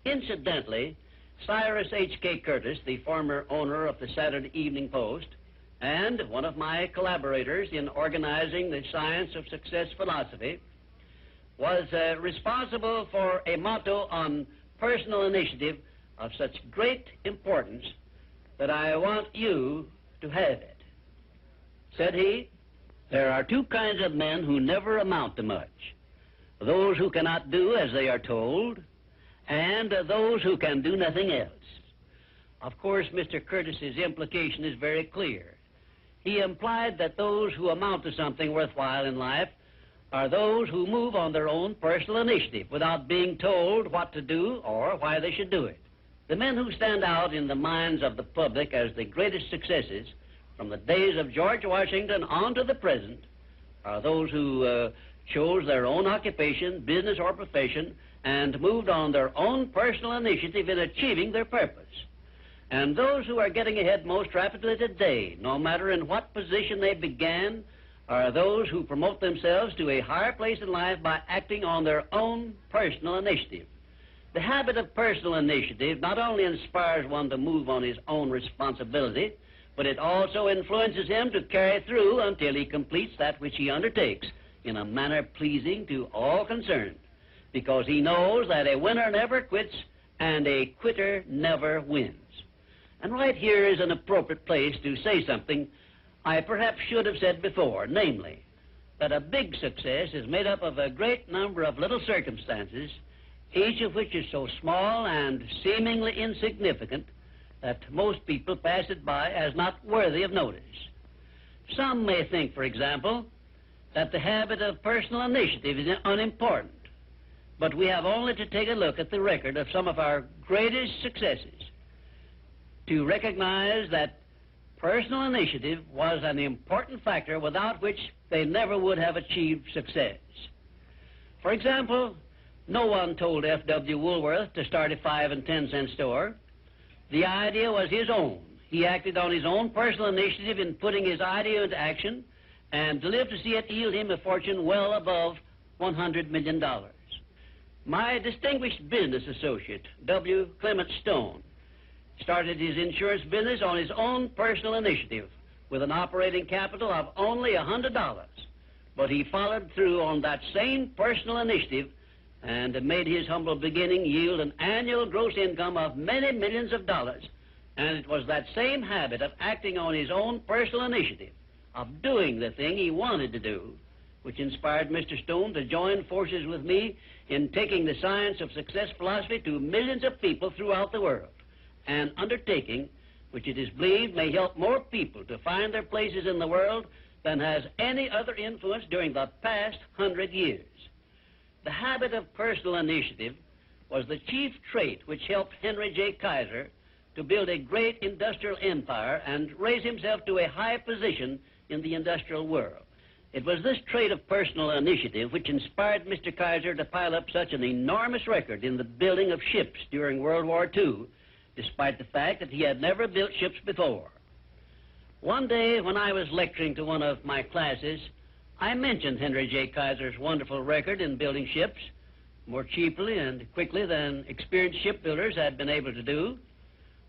Incidentally, Cyrus H.K. Curtis, the former owner of the Saturday Evening Post, and one of my collaborators in organizing the Science of Success philosophy, was uh, responsible for a motto on personal initiative of such great importance that I want you to have it. Said he, there are two kinds of men who never amount to much those who cannot do as they are told, and those who can do nothing else. Of course, Mr. Curtis's implication is very clear. He implied that those who amount to something worthwhile in life are those who move on their own personal initiative without being told what to do or why they should do it. The men who stand out in the minds of the public as the greatest successes from the days of George Washington on to the present are those who uh, chose their own occupation, business, or profession and moved on their own personal initiative in achieving their purpose. And those who are getting ahead most rapidly today, no matter in what position they began, are those who promote themselves to a higher place in life by acting on their own personal initiative. The habit of personal initiative not only inspires one to move on his own responsibility, but it also influences him to carry through until he completes that which he undertakes in a manner pleasing to all concerned, because he knows that a winner never quits and a quitter never wins. And right here is an appropriate place to say something I perhaps should have said before, namely, that a big success is made up of a great number of little circumstances, each of which is so small and seemingly insignificant that most people pass it by as not worthy of notice. Some may think, for example, that the habit of personal initiative is unimportant, but we have only to take a look at the record of some of our greatest successes to recognize that personal initiative was an important factor without which they never would have achieved success. For example, no one told F.W. Woolworth to start a five and ten cent store. The idea was his own. He acted on his own personal initiative in putting his idea into action and lived to see it yield him a fortune well above $100 million. My distinguished business associate, W. Clement Stone, started his insurance business on his own personal initiative with an operating capital of only $100. But he followed through on that same personal initiative and made his humble beginning yield an annual gross income of many millions of dollars. And it was that same habit of acting on his own personal initiative, of doing the thing he wanted to do, which inspired Mr. Stone to join forces with me in taking the science of success philosophy to millions of people throughout the world an undertaking which it is believed may help more people to find their places in the world than has any other influence during the past hundred years. The habit of personal initiative was the chief trait which helped Henry J. Kaiser to build a great industrial empire and raise himself to a high position in the industrial world. It was this trait of personal initiative which inspired Mr. Kaiser to pile up such an enormous record in the building of ships during World War II despite the fact that he had never built ships before. One day when I was lecturing to one of my classes, I mentioned Henry J. Kaiser's wonderful record in building ships more cheaply and quickly than experienced shipbuilders had been able to do.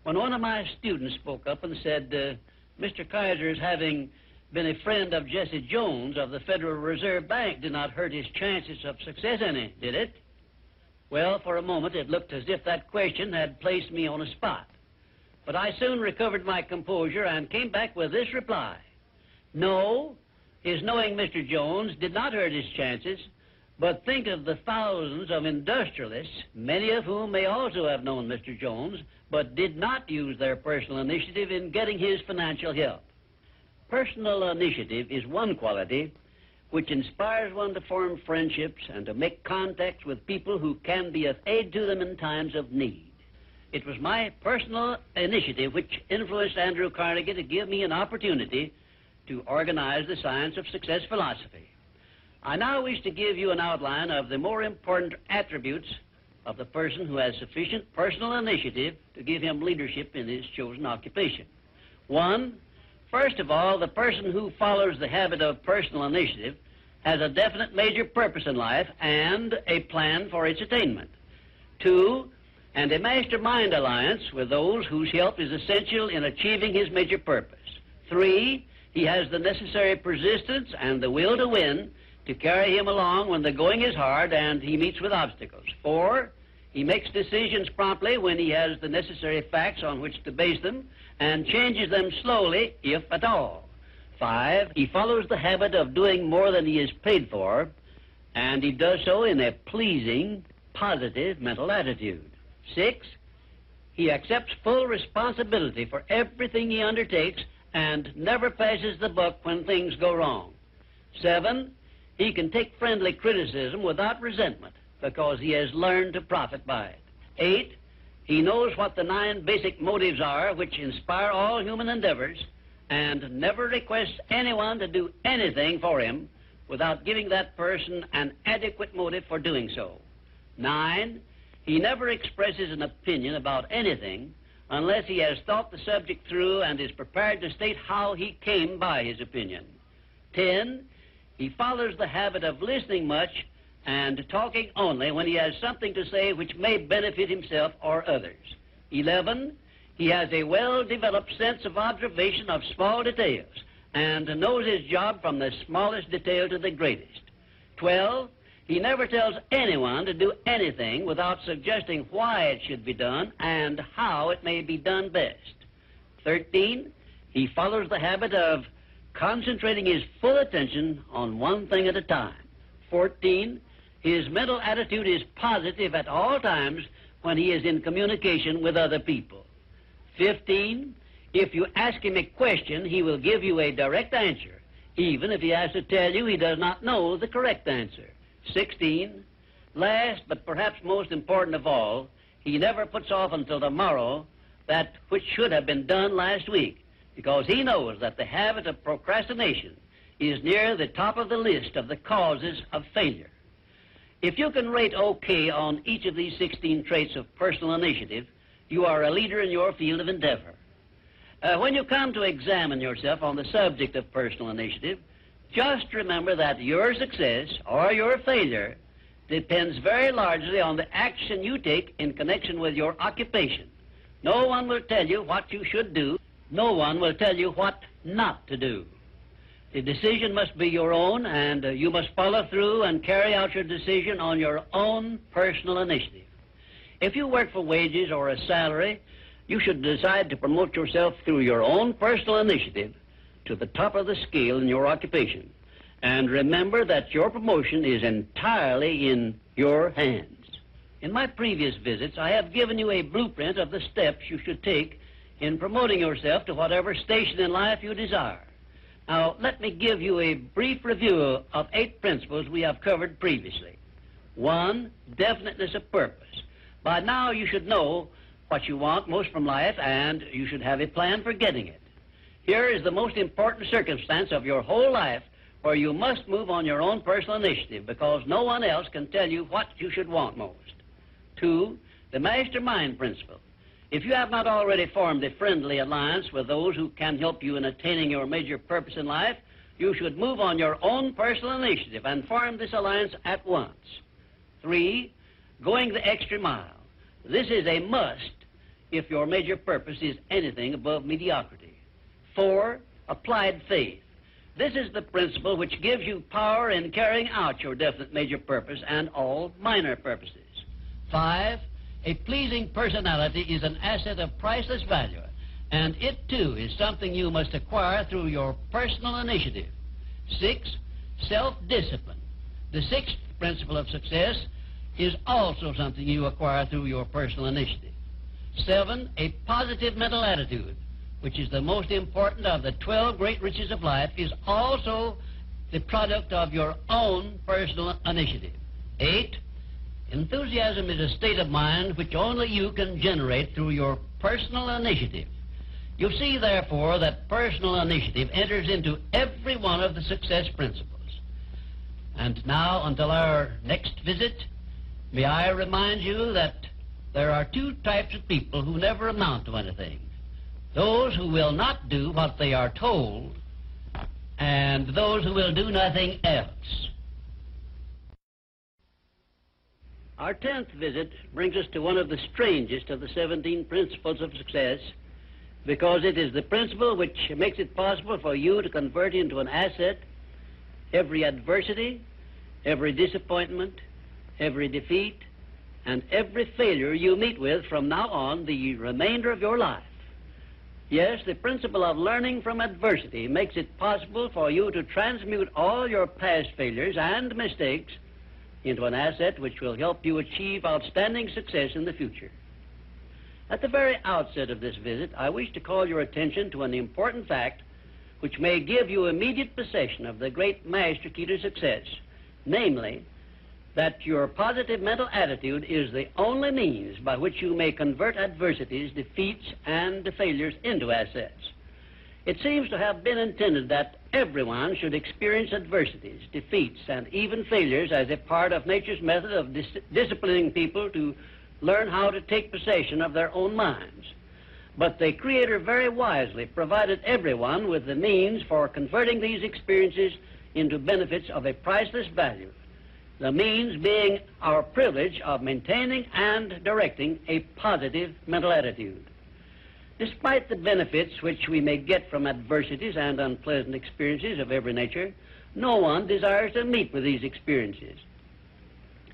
When one of my students spoke up and said, uh, Mr. Kaiser's having been a friend of Jesse Jones of the Federal Reserve Bank did not hurt his chances of success any, did it? Well, for a moment it looked as if that question had placed me on a spot. But I soon recovered my composure and came back with this reply. No, his knowing Mr. Jones did not hurt his chances, but think of the thousands of industrialists, many of whom may also have known Mr. Jones, but did not use their personal initiative in getting his financial help. Personal initiative is one quality which inspires one to form friendships and to make contacts with people who can be of aid to them in times of need. It was my personal initiative which influenced Andrew Carnegie to give me an opportunity to organize the Science of Success philosophy. I now wish to give you an outline of the more important attributes of the person who has sufficient personal initiative to give him leadership in his chosen occupation. One, first of all, the person who follows the habit of personal initiative has a definite major purpose in life and a plan for its attainment. Two, and a mastermind alliance with those whose help is essential in achieving his major purpose. Three, he has the necessary persistence and the will to win to carry him along when the going is hard and he meets with obstacles. Four, he makes decisions promptly when he has the necessary facts on which to base them and changes them slowly, if at all. Five, he follows the habit of doing more than he is paid for, and he does so in a pleasing, positive mental attitude. Six, he accepts full responsibility for everything he undertakes and never passes the buck when things go wrong. Seven, he can take friendly criticism without resentment because he has learned to profit by it. Eight, he knows what the nine basic motives are which inspire all human endeavors and never requests anyone to do anything for him without giving that person an adequate motive for doing so. Nine, he never expresses an opinion about anything unless he has thought the subject through and is prepared to state how he came by his opinion. Ten, he follows the habit of listening much and talking only when he has something to say which may benefit himself or others. Eleven, he has a well-developed sense of observation of small details and knows his job from the smallest detail to the greatest. Twelve, he never tells anyone to do anything without suggesting why it should be done and how it may be done best. Thirteen, he follows the habit of concentrating his full attention on one thing at a time. Fourteen, his mental attitude is positive at all times when he is in communication with other people. Fifteen, if you ask him a question, he will give you a direct answer, even if he has to tell you he does not know the correct answer. 16. Last, but perhaps most important of all, he never puts off until tomorrow that which should have been done last week, because he knows that the habit of procrastination is near the top of the list of the causes of failure. If you can rate OK on each of these 16 traits of personal initiative, you are a leader in your field of endeavor. Uh, when you come to examine yourself on the subject of personal initiative, just remember that your success or your failure depends very largely on the action you take in connection with your occupation. No one will tell you what you should do. No one will tell you what not to do. The decision must be your own, and uh, you must follow through and carry out your decision on your own personal initiative. If you work for wages or a salary, you should decide to promote yourself through your own personal initiative to the top of the scale in your occupation. And remember that your promotion is entirely in your hands. In my previous visits, I have given you a blueprint of the steps you should take in promoting yourself to whatever station in life you desire. Now, let me give you a brief review of eight principles we have covered previously. One, definiteness of purpose. By now, you should know what you want most from life, and you should have a plan for getting it. Here is the most important circumstance of your whole life where you must move on your own personal initiative because no one else can tell you what you should want most. Two, the mastermind principle. If you have not already formed a friendly alliance with those who can help you in attaining your major purpose in life, you should move on your own personal initiative and form this alliance at once. Three, going the extra mile. This is a must if your major purpose is anything above mediocrity. Four, applied faith. This is the principle which gives you power in carrying out your definite major purpose and all minor purposes. Five, a pleasing personality is an asset of priceless value, and it too is something you must acquire through your personal initiative. Six, self-discipline. The sixth principle of success is also something you acquire through your personal initiative. Seven, a positive mental attitude, which is the most important of the 12 great riches of life, is also the product of your own personal initiative. Eight, enthusiasm is a state of mind which only you can generate through your personal initiative. You see, therefore, that personal initiative enters into every one of the success principles. And now, until our next visit, may I remind you that there are two types of people who never amount to anything. Those who will not do what they are told, and those who will do nothing else. Our tenth visit brings us to one of the strangest of the 17 principles of success because it is the principle which makes it possible for you to convert into an asset every adversity, every disappointment, every defeat, and every failure you meet with from now on the remainder of your life. Yes, the principle of learning from adversity makes it possible for you to transmute all your past failures and mistakes into an asset which will help you achieve outstanding success in the future. At the very outset of this visit, I wish to call your attention to an important fact which may give you immediate possession of the great master key to success, namely, that your positive mental attitude is the only means by which you may convert adversities, defeats, and failures into assets. It seems to have been intended that everyone should experience adversities, defeats, and even failures as a part of nature's method of dis disciplining people to learn how to take possession of their own minds. But the Creator very wisely provided everyone with the means for converting these experiences into benefits of a priceless value the means being our privilege of maintaining and directing a positive mental attitude. Despite the benefits which we may get from adversities and unpleasant experiences of every nature, no one desires to meet with these experiences.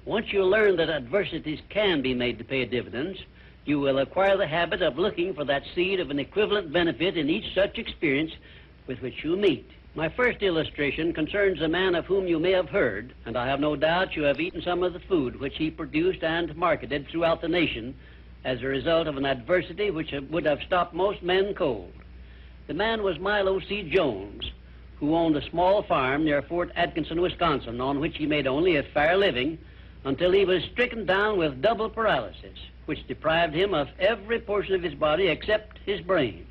Once you learn that adversities can be made to pay dividends, you will acquire the habit of looking for that seed of an equivalent benefit in each such experience with which you meet. My first illustration concerns a man of whom you may have heard, and I have no doubt you have eaten some of the food which he produced and marketed throughout the nation as a result of an adversity which would have stopped most men cold. The man was Milo C. Jones, who owned a small farm near Fort Atkinson, Wisconsin, on which he made only a fair living until he was stricken down with double paralysis, which deprived him of every portion of his body except his brain.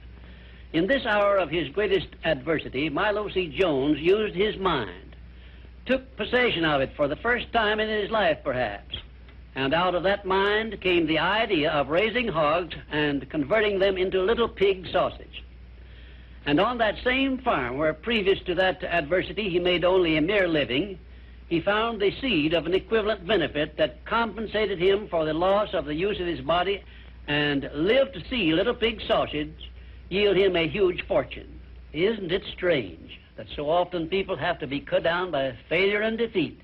In this hour of his greatest adversity, Milo C. Jones used his mind, took possession of it for the first time in his life, perhaps. And out of that mind came the idea of raising hogs and converting them into little pig sausage. And on that same farm, where previous to that adversity he made only a mere living, he found the seed of an equivalent benefit that compensated him for the loss of the use of his body and lived to see little pig sausage yield him a huge fortune. Isn't it strange that so often people have to be cut down by failure and defeat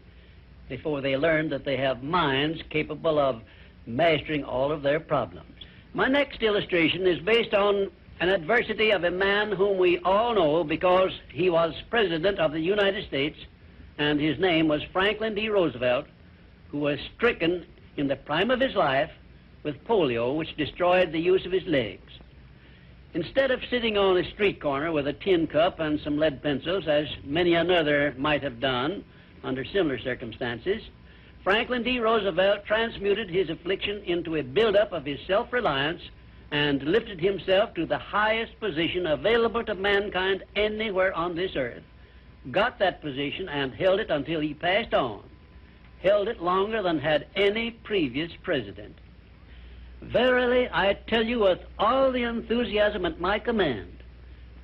before they learn that they have minds capable of mastering all of their problems? My next illustration is based on an adversity of a man whom we all know because he was President of the United States, and his name was Franklin D. Roosevelt, who was stricken in the prime of his life with polio, which destroyed the use of his legs. Instead of sitting on a street corner with a tin cup and some lead pencils, as many another might have done under similar circumstances, Franklin D. Roosevelt transmuted his affliction into a buildup of his self-reliance and lifted himself to the highest position available to mankind anywhere on this earth. Got that position and held it until he passed on. Held it longer than had any previous president. Verily, I tell you with all the enthusiasm at my command,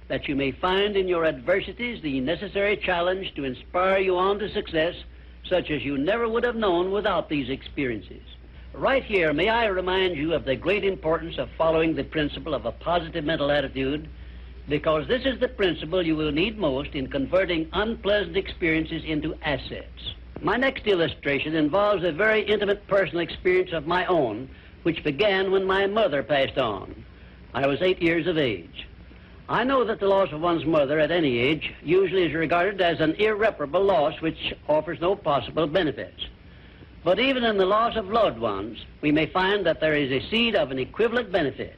that you may find in your adversities the necessary challenge to inspire you on to success, such as you never would have known without these experiences. Right here, may I remind you of the great importance of following the principle of a positive mental attitude, because this is the principle you will need most in converting unpleasant experiences into assets. My next illustration involves a very intimate personal experience of my own, which began when my mother passed on. I was eight years of age. I know that the loss of one's mother at any age usually is regarded as an irreparable loss which offers no possible benefits. But even in the loss of loved ones, we may find that there is a seed of an equivalent benefit.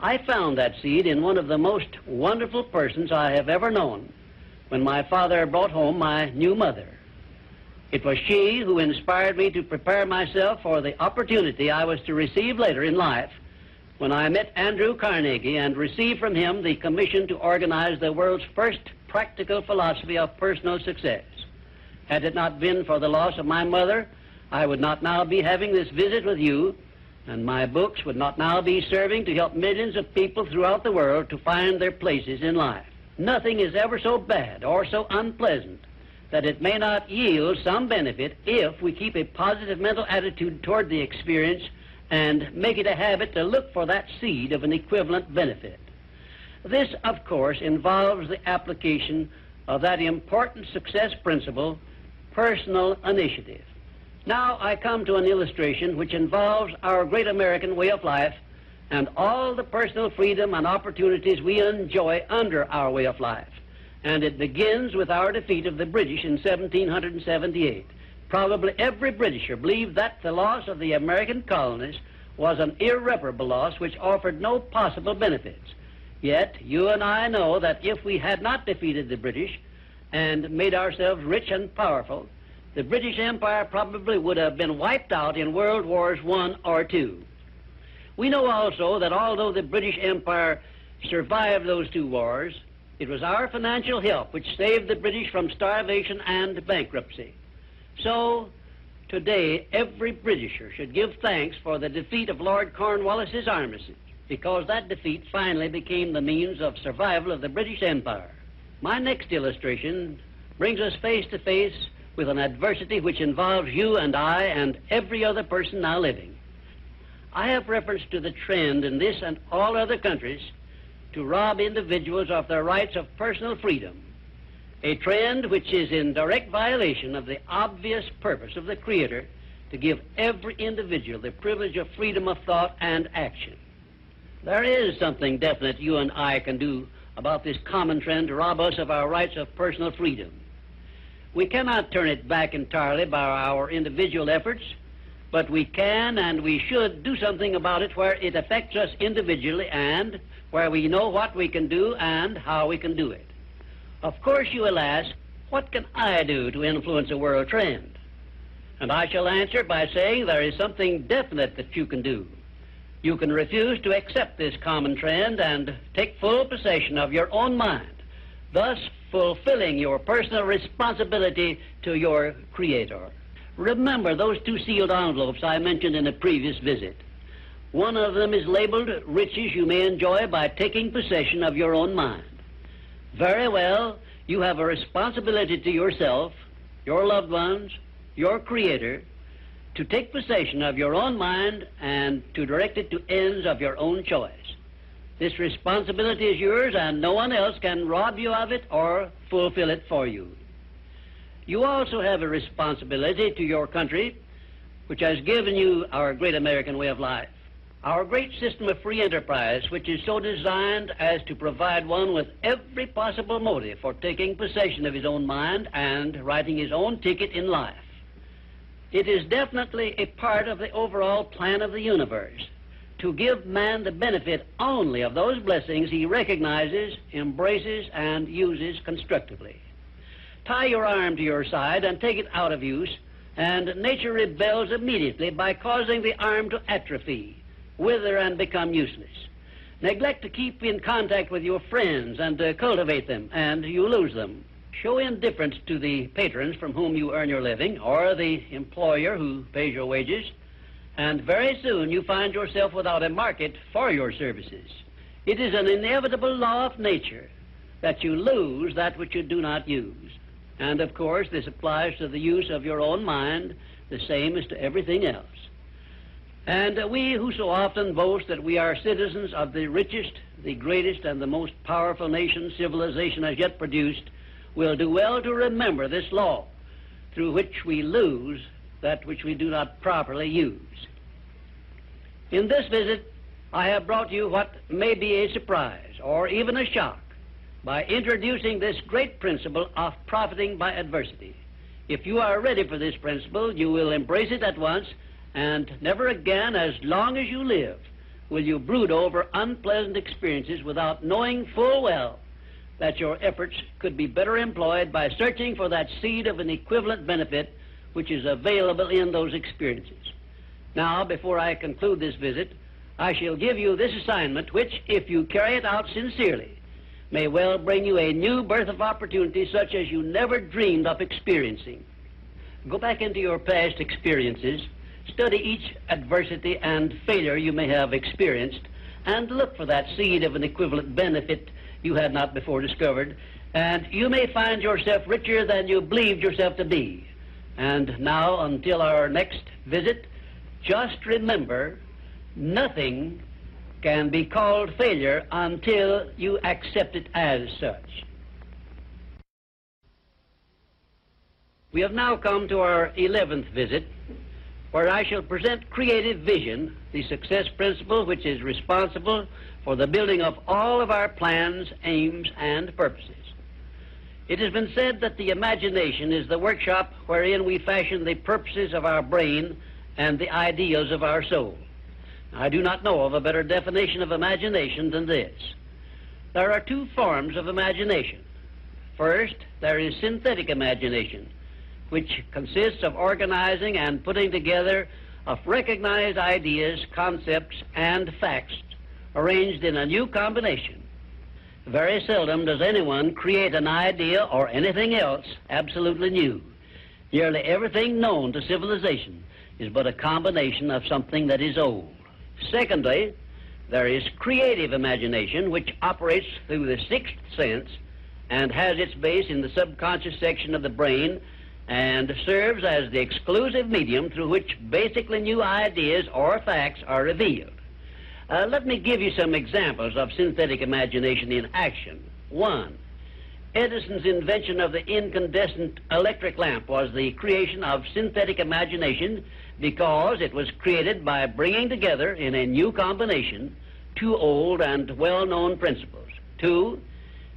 I found that seed in one of the most wonderful persons I have ever known when my father brought home my new mother. It was she who inspired me to prepare myself for the opportunity I was to receive later in life when I met Andrew Carnegie and received from him the commission to organize the world's first practical philosophy of personal success. Had it not been for the loss of my mother, I would not now be having this visit with you, and my books would not now be serving to help millions of people throughout the world to find their places in life. Nothing is ever so bad or so unpleasant that it may not yield some benefit if we keep a positive mental attitude toward the experience and make it a habit to look for that seed of an equivalent benefit. This, of course, involves the application of that important success principle, personal initiative. Now I come to an illustration which involves our great American way of life and all the personal freedom and opportunities we enjoy under our way of life and it begins with our defeat of the British in 1778. Probably every Britisher believed that the loss of the American colonies was an irreparable loss which offered no possible benefits. Yet, you and I know that if we had not defeated the British and made ourselves rich and powerful, the British Empire probably would have been wiped out in World Wars I or II. We know also that although the British Empire survived those two wars, it was our financial help which saved the British from starvation and bankruptcy. So, today, every Britisher should give thanks for the defeat of Lord Cornwallis's armistice, because that defeat finally became the means of survival of the British Empire. My next illustration brings us face to face with an adversity which involves you and I and every other person now living. I have reference to the trend in this and all other countries to rob individuals of their rights of personal freedom, a trend which is in direct violation of the obvious purpose of the Creator to give every individual the privilege of freedom of thought and action. There is something definite you and I can do about this common trend to rob us of our rights of personal freedom. We cannot turn it back entirely by our individual efforts, but we can and we should do something about it where it affects us individually and where we know what we can do and how we can do it. Of course, you will ask, what can I do to influence a world trend? And I shall answer by saying there is something definite that you can do. You can refuse to accept this common trend and take full possession of your own mind, thus fulfilling your personal responsibility to your Creator. Remember those two sealed envelopes I mentioned in a previous visit. One of them is labeled riches you may enjoy by taking possession of your own mind. Very well, you have a responsibility to yourself, your loved ones, your Creator, to take possession of your own mind and to direct it to ends of your own choice. This responsibility is yours, and no one else can rob you of it or fulfill it for you. You also have a responsibility to your country, which has given you our great American way of life. Our great system of free enterprise, which is so designed as to provide one with every possible motive for taking possession of his own mind and writing his own ticket in life. It is definitely a part of the overall plan of the universe to give man the benefit only of those blessings he recognizes, embraces, and uses constructively. Tie your arm to your side and take it out of use, and nature rebels immediately by causing the arm to atrophy wither and become useless. Neglect to keep in contact with your friends and to cultivate them, and you lose them. Show indifference to the patrons from whom you earn your living, or the employer who pays your wages, and very soon you find yourself without a market for your services. It is an inevitable law of nature that you lose that which you do not use. And of course, this applies to the use of your own mind the same as to everything else. And uh, we who so often boast that we are citizens of the richest, the greatest, and the most powerful nation civilization has yet produced will do well to remember this law through which we lose that which we do not properly use. In this visit, I have brought you what may be a surprise or even a shock by introducing this great principle of profiting by adversity. If you are ready for this principle, you will embrace it at once, and never again, as long as you live, will you brood over unpleasant experiences without knowing full well that your efforts could be better employed by searching for that seed of an equivalent benefit which is available in those experiences. Now, before I conclude this visit, I shall give you this assignment, which, if you carry it out sincerely, may well bring you a new birth of opportunity such as you never dreamed of experiencing. Go back into your past experiences, study each adversity and failure you may have experienced, and look for that seed of an equivalent benefit you had not before discovered, and you may find yourself richer than you believed yourself to be. And now, until our next visit, just remember nothing can be called failure until you accept it as such. We have now come to our 11th visit, where I shall present creative vision, the success principle which is responsible for the building of all of our plans, aims, and purposes. It has been said that the imagination is the workshop wherein we fashion the purposes of our brain and the ideas of our soul. I do not know of a better definition of imagination than this. There are two forms of imagination. First, there is synthetic imagination, which consists of organizing and putting together of recognized ideas, concepts, and facts arranged in a new combination. Very seldom does anyone create an idea or anything else absolutely new. Nearly everything known to civilization is but a combination of something that is old. Secondly, there is creative imagination, which operates through the sixth sense and has its base in the subconscious section of the brain and serves as the exclusive medium through which basically new ideas or facts are revealed. Uh, let me give you some examples of synthetic imagination in action. One, Edison's invention of the incandescent electric lamp was the creation of synthetic imagination because it was created by bringing together in a new combination two old and well-known principles. Two,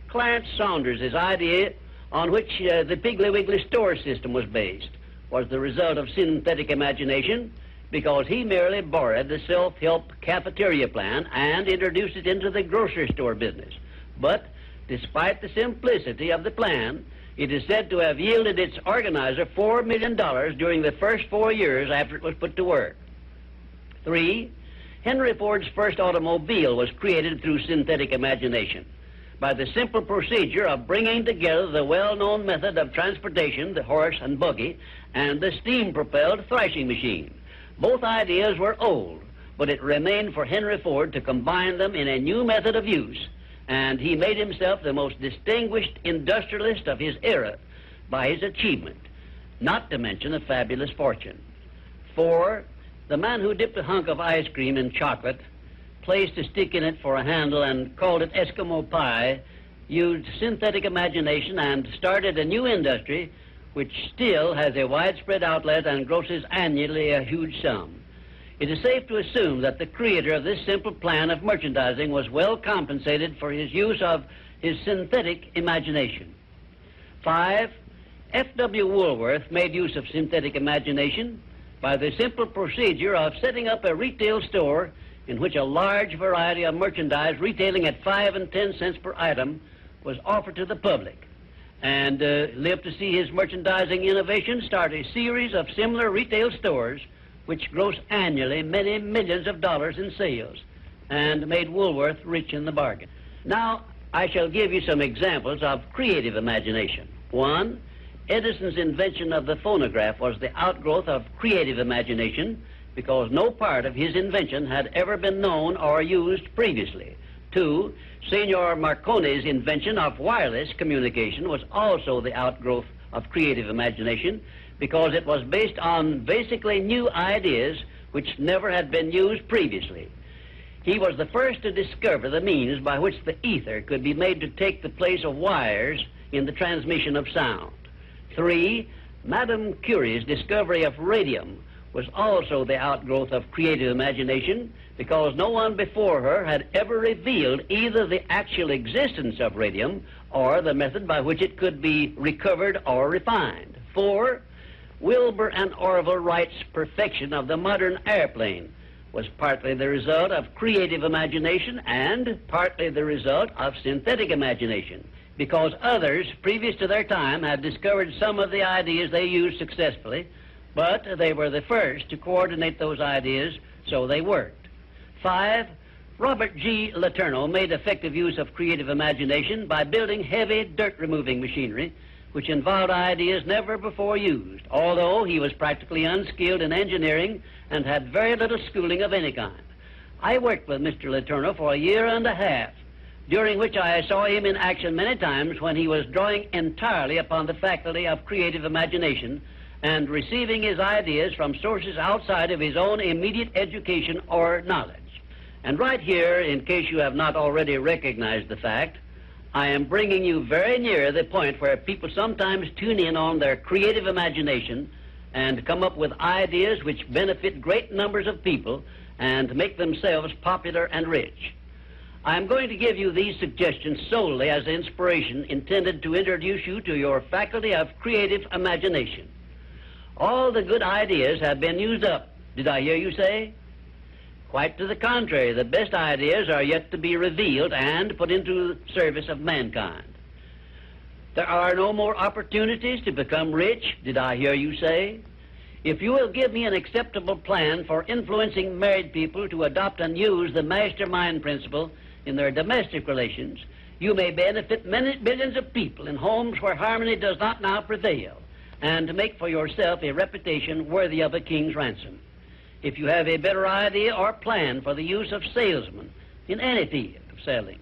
Clarence Saunders' idea on which uh, the Piggly Wiggly store system was based was the result of synthetic imagination because he merely borrowed the self-help cafeteria plan and introduced it into the grocery store business. But despite the simplicity of the plan, it is said to have yielded its organizer $4 million during the first four years after it was put to work. Three, Henry Ford's first automobile was created through synthetic imagination by the simple procedure of bringing together the well-known method of transportation, the horse and buggy, and the steam-propelled thrashing machine. Both ideas were old, but it remained for Henry Ford to combine them in a new method of use, and he made himself the most distinguished industrialist of his era by his achievement, not to mention a fabulous fortune. Four, the man who dipped a hunk of ice cream in chocolate, placed a stick in it for a handle, and called it Eskimo pie, used synthetic imagination and started a new industry which still has a widespread outlet and grosses annually a huge sum. It is safe to assume that the creator of this simple plan of merchandising was well compensated for his use of his synthetic imagination. Five, F.W. Woolworth made use of synthetic imagination by the simple procedure of setting up a retail store in which a large variety of merchandise retailing at five and ten cents per item was offered to the public and uh, live to see his merchandising innovation start a series of similar retail stores which gross annually many millions of dollars in sales and made Woolworth rich in the bargain. Now, I shall give you some examples of creative imagination. One, Edison's invention of the phonograph was the outgrowth of creative imagination because no part of his invention had ever been known or used previously. Two, Signor Marconi's invention of wireless communication was also the outgrowth of creative imagination because it was based on basically new ideas which never had been used previously. He was the first to discover the means by which the ether could be made to take the place of wires in the transmission of sound. Three, Madame Curie's discovery of radium was also the outgrowth of creative imagination because no one before her had ever revealed either the actual existence of radium or the method by which it could be recovered or refined. Four, Wilbur and Orville Wright's perfection of the modern airplane was partly the result of creative imagination and partly the result of synthetic imagination because others previous to their time had discovered some of the ideas they used successfully, but they were the first to coordinate those ideas so they worked. Five, Robert G. Letourneau made effective use of creative imagination by building heavy dirt removing machinery which involved ideas never before used, although he was practically unskilled in engineering and had very little schooling of any kind. I worked with Mr. Letourneau for a year and a half, during which I saw him in action many times when he was drawing entirely upon the faculty of creative imagination and receiving his ideas from sources outside of his own immediate education or knowledge. And right here, in case you have not already recognized the fact, I am bringing you very near the point where people sometimes tune in on their creative imagination and come up with ideas which benefit great numbers of people and make themselves popular and rich. I am going to give you these suggestions solely as inspiration intended to introduce you to your faculty of creative imagination. All the good ideas have been used up, did I hear you say? Quite to the contrary, the best ideas are yet to be revealed and put into the service of mankind. There are no more opportunities to become rich, did I hear you say? If you will give me an acceptable plan for influencing married people to adopt and use the mastermind principle in their domestic relations, you may benefit many millions of people in homes where harmony does not now prevail, and to make for yourself a reputation worthy of a king's ransom if you have a better idea or plan for the use of salesmen in any field of selling.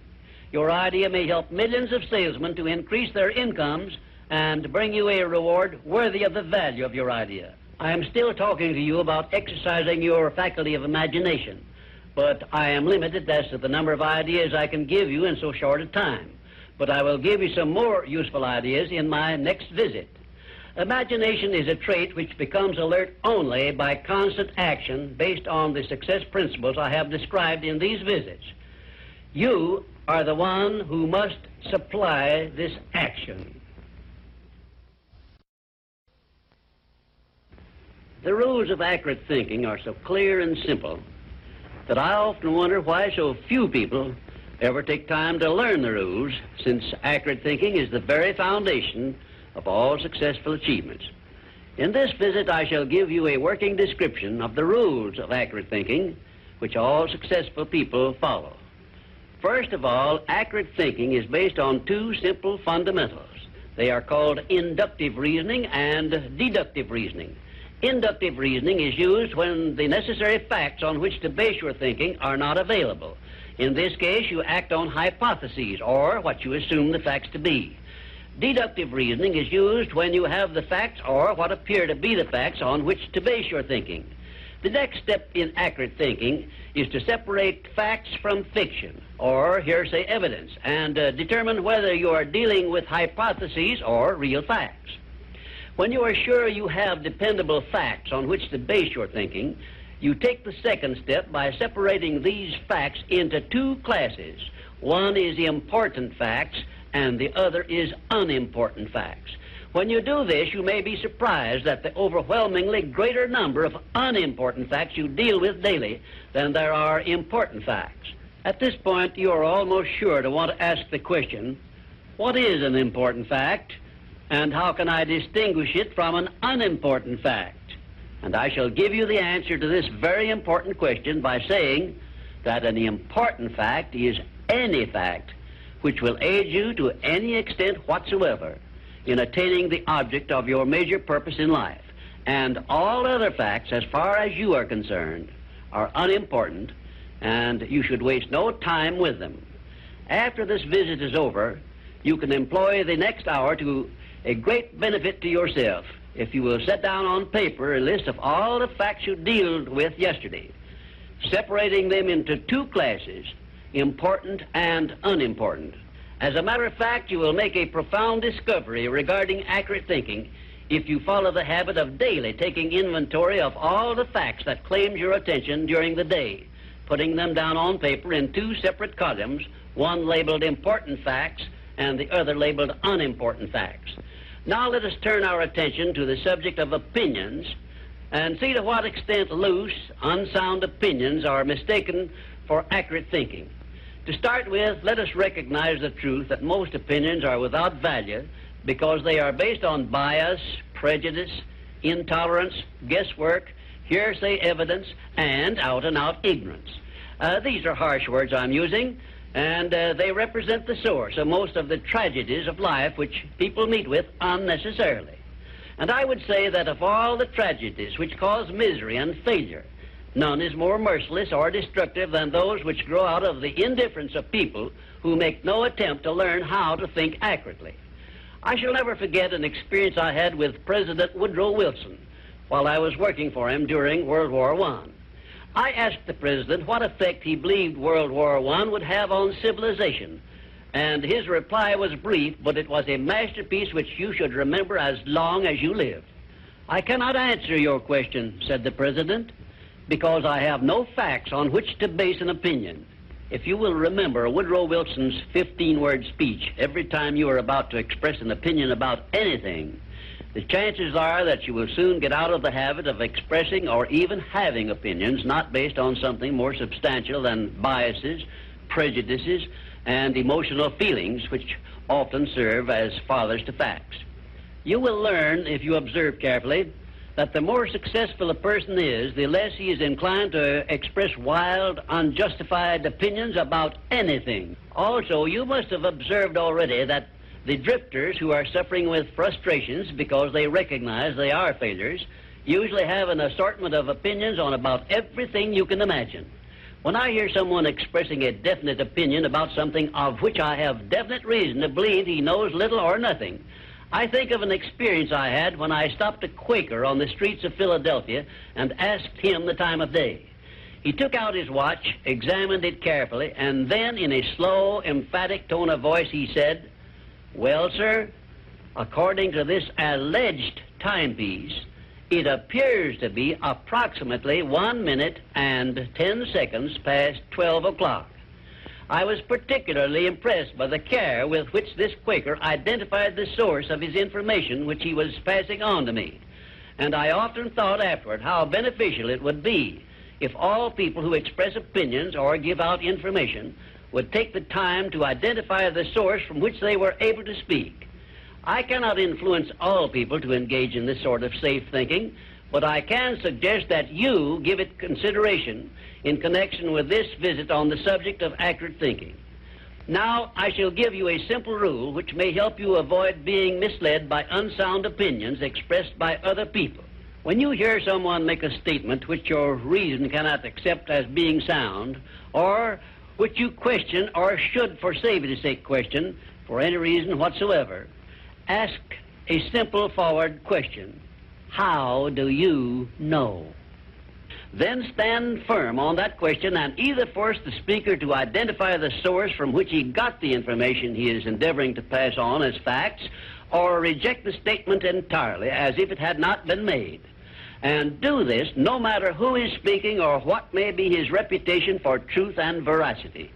Your idea may help millions of salesmen to increase their incomes and bring you a reward worthy of the value of your idea. I am still talking to you about exercising your faculty of imagination, but I am limited as to the number of ideas I can give you in so short a time. But I will give you some more useful ideas in my next visit. Imagination is a trait which becomes alert only by constant action based on the success principles I have described in these visits. You are the one who must supply this action. The rules of accurate thinking are so clear and simple that I often wonder why so few people ever take time to learn the rules, since accurate thinking is the very foundation of all successful achievements. In this visit, I shall give you a working description of the rules of accurate thinking, which all successful people follow. First of all, accurate thinking is based on two simple fundamentals. They are called inductive reasoning and deductive reasoning. Inductive reasoning is used when the necessary facts on which to base your thinking are not available. In this case, you act on hypotheses or what you assume the facts to be. Deductive reasoning is used when you have the facts or what appear to be the facts on which to base your thinking. The next step in accurate thinking is to separate facts from fiction or hearsay evidence and uh, determine whether you are dealing with hypotheses or real facts. When you are sure you have dependable facts on which to base your thinking, you take the second step by separating these facts into two classes. One is important facts and the other is unimportant facts. When you do this, you may be surprised at the overwhelmingly greater number of unimportant facts you deal with daily than there are important facts. At this point, you are almost sure to want to ask the question, what is an important fact, and how can I distinguish it from an unimportant fact? And I shall give you the answer to this very important question by saying that an important fact is any fact which will aid you to any extent whatsoever in attaining the object of your major purpose in life. And all other facts, as far as you are concerned, are unimportant, and you should waste no time with them. After this visit is over, you can employ the next hour to a great benefit to yourself if you will set down on paper a list of all the facts you dealt with yesterday, separating them into two classes important and unimportant. As a matter of fact, you will make a profound discovery regarding accurate thinking if you follow the habit of daily taking inventory of all the facts that claimed your attention during the day, putting them down on paper in two separate columns, one labeled important facts and the other labeled unimportant facts. Now let us turn our attention to the subject of opinions and see to what extent loose, unsound opinions are mistaken for accurate thinking. To start with, let us recognize the truth that most opinions are without value because they are based on bias, prejudice, intolerance, guesswork, hearsay evidence, and out and out ignorance. Uh, these are harsh words I'm using, and uh, they represent the source of most of the tragedies of life which people meet with unnecessarily. And I would say that of all the tragedies which cause misery and failure, none is more merciless or destructive than those which grow out of the indifference of people who make no attempt to learn how to think accurately. I shall never forget an experience I had with President Woodrow Wilson while I was working for him during World War I. I asked the President what effect he believed World War I would have on civilization and his reply was brief, but it was a masterpiece which you should remember as long as you live. I cannot answer your question, said the President, because I have no facts on which to base an opinion. If you will remember Woodrow Wilson's 15 word speech every time you are about to express an opinion about anything, the chances are that you will soon get out of the habit of expressing or even having opinions not based on something more substantial than biases, prejudices, and emotional feelings which often serve as fathers to facts. You will learn, if you observe carefully, that the more successful a person is, the less he is inclined to express wild, unjustified opinions about anything. Also, you must have observed already that the drifters who are suffering with frustrations because they recognize they are failures usually have an assortment of opinions on about everything you can imagine. When I hear someone expressing a definite opinion about something of which I have definite reason to believe he knows little or nothing, I think of an experience I had when I stopped a Quaker on the streets of Philadelphia and asked him the time of day. He took out his watch, examined it carefully, and then in a slow, emphatic tone of voice he said, Well, sir, according to this alleged timepiece, it appears to be approximately one minute and ten seconds past 12 o'clock. I was particularly impressed by the care with which this Quaker identified the source of his information which he was passing on to me. And I often thought afterward how beneficial it would be if all people who express opinions or give out information would take the time to identify the source from which they were able to speak. I cannot influence all people to engage in this sort of safe thinking, but I can suggest that you give it consideration in connection with this visit on the subject of accurate thinking. Now, I shall give you a simple rule which may help you avoid being misled by unsound opinions expressed by other people. When you hear someone make a statement which your reason cannot accept as being sound, or which you question or should, for safety's sake, question for any reason whatsoever, ask a simple forward question How do you know? Then stand firm on that question and either force the speaker to identify the source from which he got the information he is endeavoring to pass on as facts, or reject the statement entirely as if it had not been made. And do this no matter who is speaking or what may be his reputation for truth and veracity.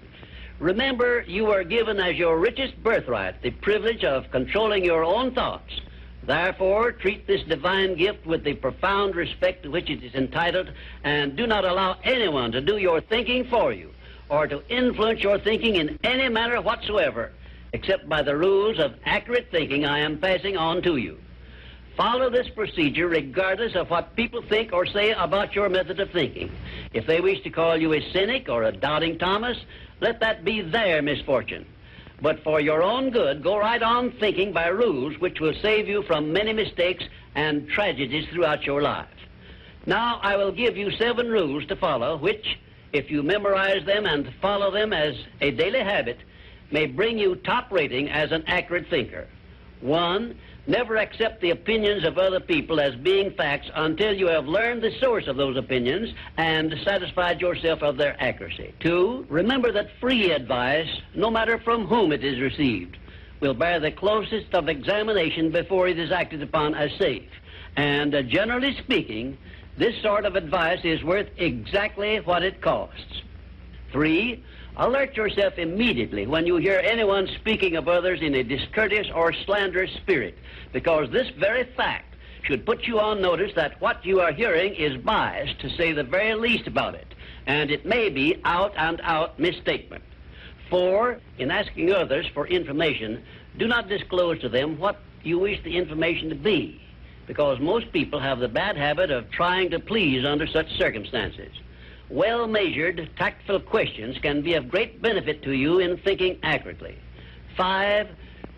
Remember, you are given as your richest birthright the privilege of controlling your own thoughts. Therefore, treat this divine gift with the profound respect to which it is entitled, and do not allow anyone to do your thinking for you, or to influence your thinking in any manner whatsoever, except by the rules of accurate thinking I am passing on to you. Follow this procedure regardless of what people think or say about your method of thinking. If they wish to call you a cynic or a doubting Thomas, let that be their misfortune. But for your own good, go right on thinking by rules which will save you from many mistakes and tragedies throughout your life. Now, I will give you seven rules to follow, which, if you memorize them and follow them as a daily habit, may bring you top rating as an accurate thinker. One, Never accept the opinions of other people as being facts until you have learned the source of those opinions and satisfied yourself of their accuracy. Two, remember that free advice, no matter from whom it is received, will bear the closest of examination before it is acted upon as safe. And uh, generally speaking, this sort of advice is worth exactly what it costs. Three, alert yourself immediately when you hear anyone speaking of others in a discourteous or slanderous spirit, because this very fact should put you on notice that what you are hearing is biased, to say the very least about it, and it may be out and out misstatement. Four, in asking others for information, do not disclose to them what you wish the information to be, because most people have the bad habit of trying to please under such circumstances. Well measured, tactful questions can be of great benefit to you in thinking accurately. Five,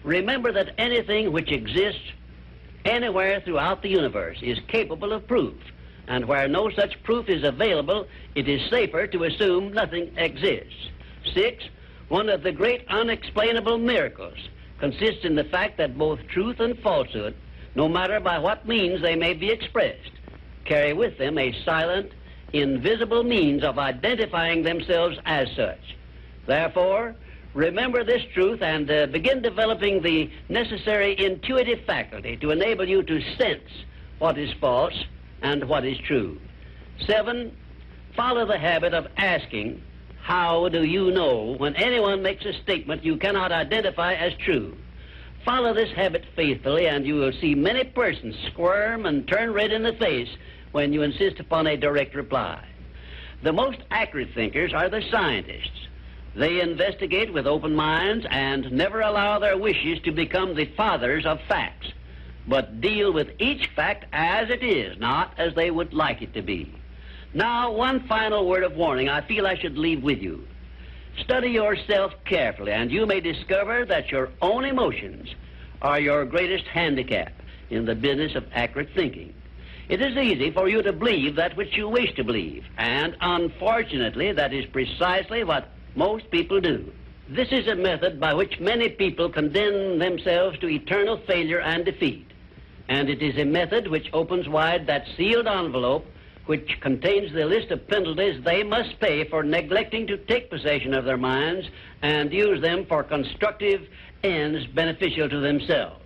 remember that anything which exists anywhere throughout the universe is capable of proof, and where no such proof is available, it is safer to assume nothing exists. Six, one of the great unexplainable miracles consists in the fact that both truth and falsehood, no matter by what means they may be expressed, carry with them a silent, invisible means of identifying themselves as such. Therefore, remember this truth and uh, begin developing the necessary intuitive faculty to enable you to sense what is false and what is true. Seven, follow the habit of asking, how do you know when anyone makes a statement you cannot identify as true? Follow this habit faithfully, and you will see many persons squirm and turn red in the face when you insist upon a direct reply. The most accurate thinkers are the scientists. They investigate with open minds and never allow their wishes to become the fathers of facts, but deal with each fact as it is, not as they would like it to be. Now, one final word of warning I feel I should leave with you. Study yourself carefully, and you may discover that your own emotions are your greatest handicap in the business of accurate thinking. It is easy for you to believe that which you wish to believe, and unfortunately, that is precisely what most people do. This is a method by which many people condemn themselves to eternal failure and defeat. And it is a method which opens wide that sealed envelope which contains the list of penalties they must pay for neglecting to take possession of their minds and use them for constructive ends beneficial to themselves.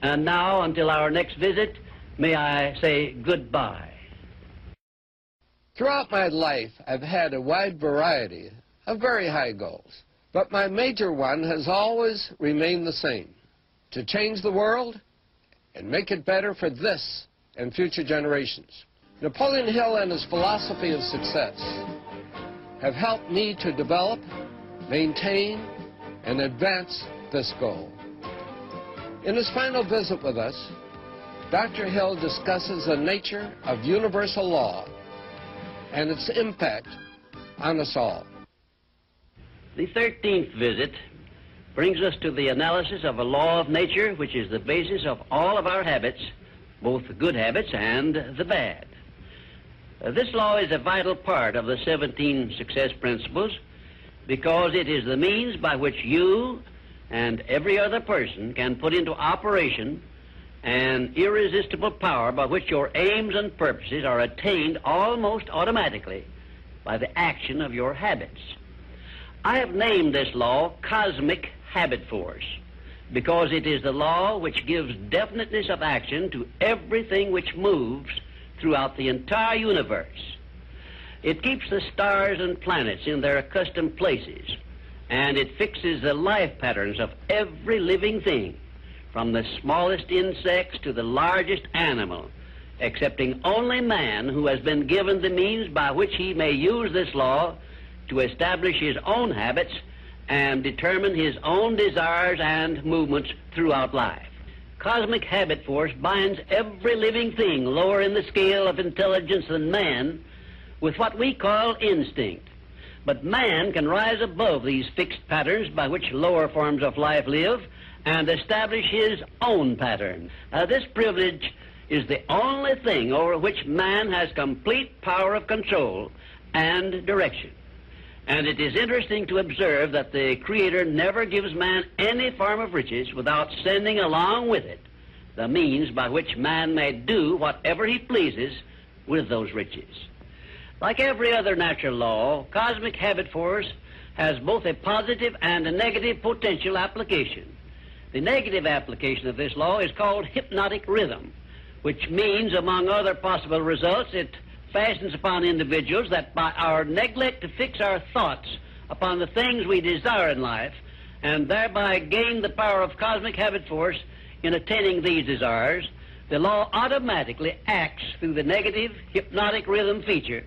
And now, until our next visit, may I say goodbye. Throughout my life, I've had a wide variety of very high goals, but my major one has always remained the same, to change the world and make it better for this and future generations. Napoleon Hill and his philosophy of success have helped me to develop, maintain, and advance this goal. In his final visit with us, Dr. Hill discusses the nature of universal law and its impact on us all. The 13th visit brings us to the analysis of a law of nature which is the basis of all of our habits, both the good habits and the bad. Uh, this law is a vital part of the 17 success principles because it is the means by which you and every other person can put into operation an irresistible power by which your aims and purposes are attained almost automatically by the action of your habits. I have named this law cosmic habit force because it is the law which gives definiteness of action to everything which moves throughout the entire universe. It keeps the stars and planets in their accustomed places, and it fixes the life patterns of every living thing, from the smallest insects to the largest animal, excepting only man who has been given the means by which he may use this law to establish his own habits and determine his own desires and movements throughout life. Cosmic habit force binds every living thing lower in the scale of intelligence than man with what we call instinct. But man can rise above these fixed patterns by which lower forms of life live and establish his own pattern. Uh, this privilege is the only thing over which man has complete power of control and direction. And it is interesting to observe that the Creator never gives man any form of riches without sending along with it the means by which man may do whatever he pleases with those riches. Like every other natural law, cosmic habit force has both a positive and a negative potential application. The negative application of this law is called hypnotic rhythm, which means, among other possible results, it fastens upon individuals that by our neglect to fix our thoughts upon the things we desire in life, and thereby gain the power of cosmic habit force in attaining these desires, the law automatically acts through the negative hypnotic rhythm feature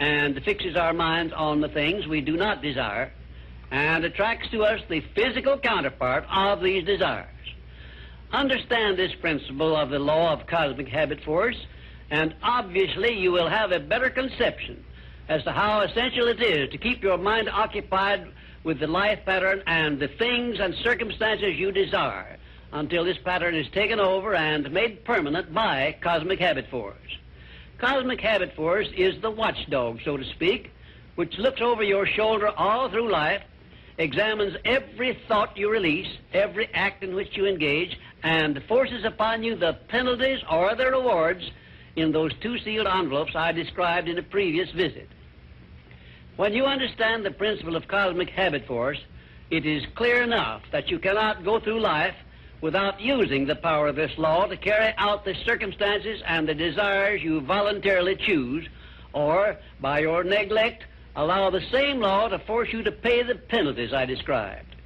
and fixes our minds on the things we do not desire and attracts to us the physical counterpart of these desires. Understand this principle of the law of cosmic habit force, and obviously you will have a better conception as to how essential it is to keep your mind occupied with the life pattern and the things and circumstances you desire until this pattern is taken over and made permanent by cosmic habit force. Cosmic habit force is the watchdog, so to speak, which looks over your shoulder all through life, examines every thought you release, every act in which you engage, and forces upon you the penalties or the rewards in those two sealed envelopes I described in a previous visit. When you understand the principle of cosmic habit force, it is clear enough that you cannot go through life without using the power of this law to carry out the circumstances and the desires you voluntarily choose, or, by your neglect, allow the same law to force you to pay the penalties I described.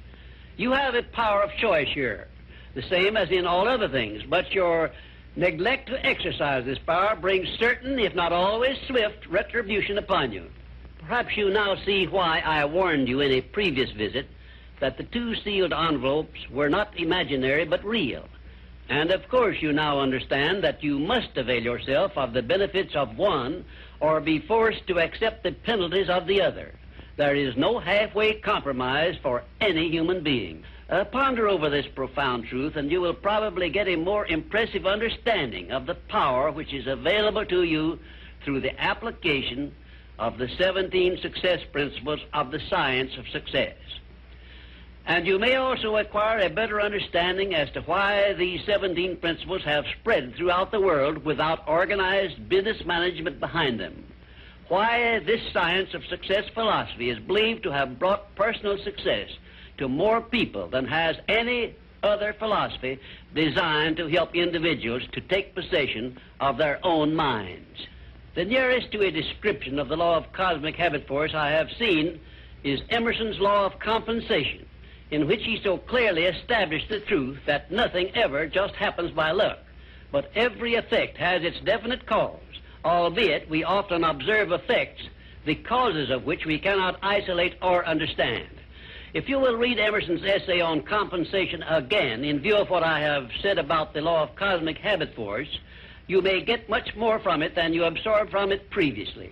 You have a power of choice here, the same as in all other things, but your neglect to exercise this power brings certain, if not always swift, retribution upon you. Perhaps you now see why I warned you in a previous visit that the two sealed envelopes were not imaginary but real. And of course, you now understand that you must avail yourself of the benefits of one or be forced to accept the penalties of the other. There is no halfway compromise for any human being. Uh, ponder over this profound truth, and you will probably get a more impressive understanding of the power which is available to you through the application of the 17 success principles of the science of success. And you may also acquire a better understanding as to why these 17 principles have spread throughout the world without organized business management behind them. Why this science of success philosophy is believed to have brought personal success to more people than has any other philosophy designed to help individuals to take possession of their own minds. The nearest to a description of the law of cosmic habit force I have seen is Emerson's law of compensation in which he so clearly established the truth that nothing ever just happens by luck, but every effect has its definite cause, albeit we often observe effects, the causes of which we cannot isolate or understand. If you will read Emerson's essay on compensation again, in view of what I have said about the law of cosmic habit force, you may get much more from it than you absorbed from it previously.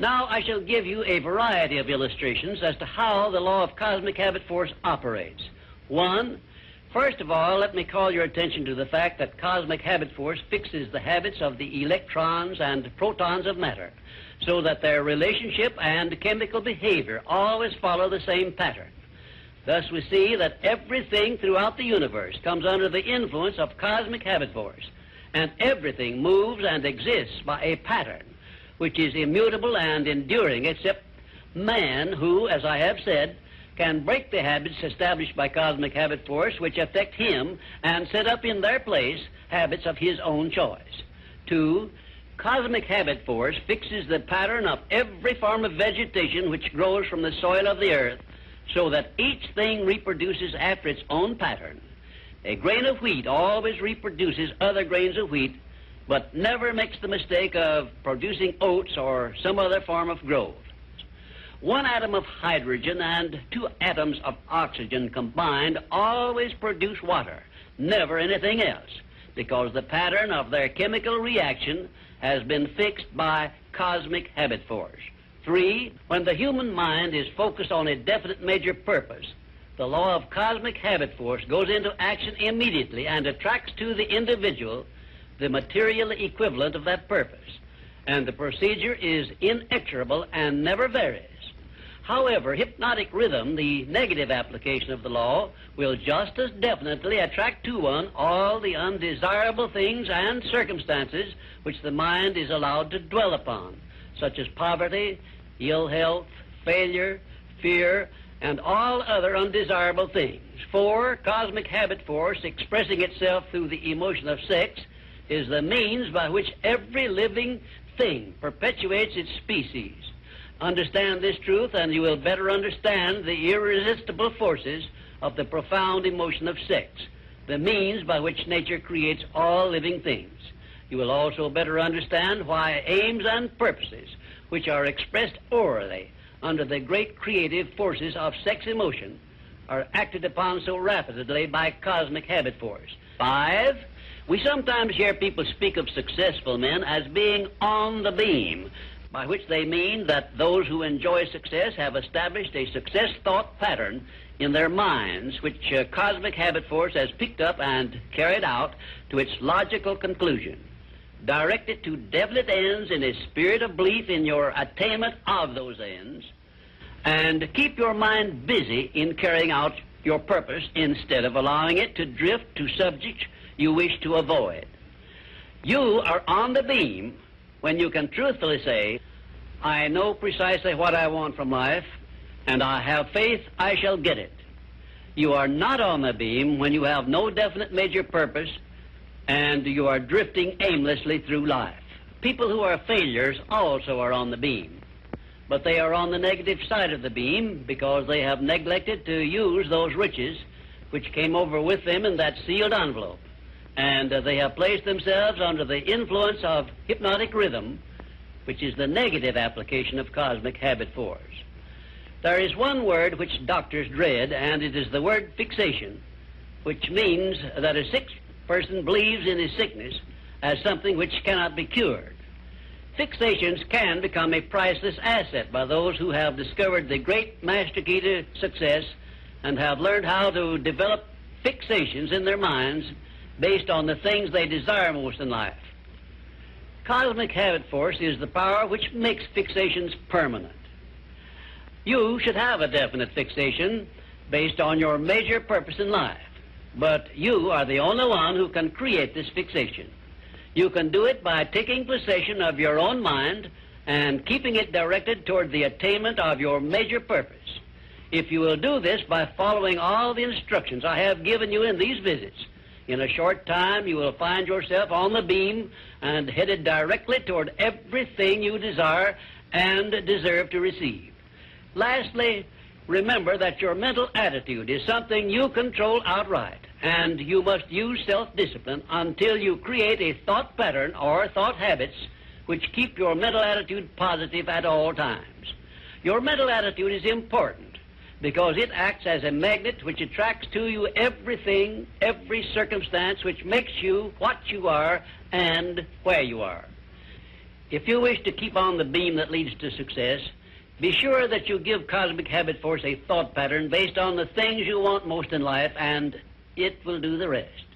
Now I shall give you a variety of illustrations as to how the law of cosmic habit force operates. One, first of all, let me call your attention to the fact that cosmic habit force fixes the habits of the electrons and protons of matter so that their relationship and chemical behavior always follow the same pattern. Thus we see that everything throughout the universe comes under the influence of cosmic habit force, and everything moves and exists by a pattern which is immutable and enduring, except man, who, as I have said, can break the habits established by cosmic habit force, which affect him, and set up in their place habits of his own choice. Two, cosmic habit force fixes the pattern of every form of vegetation which grows from the soil of the earth, so that each thing reproduces after its own pattern. A grain of wheat always reproduces other grains of wheat but never makes the mistake of producing oats or some other form of growth. One atom of hydrogen and two atoms of oxygen combined always produce water, never anything else, because the pattern of their chemical reaction has been fixed by cosmic habit force. Three, when the human mind is focused on a definite major purpose, the law of cosmic habit force goes into action immediately and attracts to the individual the material equivalent of that purpose, and the procedure is inexorable and never varies. However, hypnotic rhythm, the negative application of the law, will just as definitely attract to one all the undesirable things and circumstances which the mind is allowed to dwell upon, such as poverty, ill health, failure, fear, and all other undesirable things. Four, cosmic habit force expressing itself through the emotion of sex is the means by which every living thing perpetuates its species. Understand this truth, and you will better understand the irresistible forces of the profound emotion of sex, the means by which nature creates all living things. You will also better understand why aims and purposes, which are expressed orally under the great creative forces of sex emotion, are acted upon so rapidly by cosmic habit force. Five, we sometimes hear people speak of successful men as being on the beam, by which they mean that those who enjoy success have established a success thought pattern in their minds, which uh, cosmic habit force has picked up and carried out to its logical conclusion. directed to definite ends in a spirit of belief in your attainment of those ends, and keep your mind busy in carrying out your purpose instead of allowing it to drift to subjects you wish to avoid. You are on the beam when you can truthfully say, I know precisely what I want from life, and I have faith I shall get it. You are not on the beam when you have no definite major purpose and you are drifting aimlessly through life. People who are failures also are on the beam, but they are on the negative side of the beam because they have neglected to use those riches which came over with them in that sealed envelope. And uh, they have placed themselves under the influence of hypnotic rhythm, which is the negative application of cosmic habit force. There is one word which doctors dread, and it is the word fixation, which means that a sick person believes in his sickness as something which cannot be cured. Fixations can become a priceless asset by those who have discovered the great master key to success and have learned how to develop fixations in their minds based on the things they desire most in life. Cosmic habit force is the power which makes fixations permanent. You should have a definite fixation based on your major purpose in life, but you are the only one who can create this fixation. You can do it by taking possession of your own mind and keeping it directed toward the attainment of your major purpose. If you will do this by following all the instructions I have given you in these visits, in a short time you will find yourself on the beam and headed directly toward everything you desire and deserve to receive. Lastly, remember that your mental attitude is something you control outright, and you must use self-discipline until you create a thought pattern or thought habits which keep your mental attitude positive at all times. Your mental attitude is important because it acts as a magnet which attracts to you everything, every circumstance which makes you what you are and where you are. If you wish to keep on the beam that leads to success, be sure that you give Cosmic Habit Force a thought pattern based on the things you want most in life, and it will do the rest.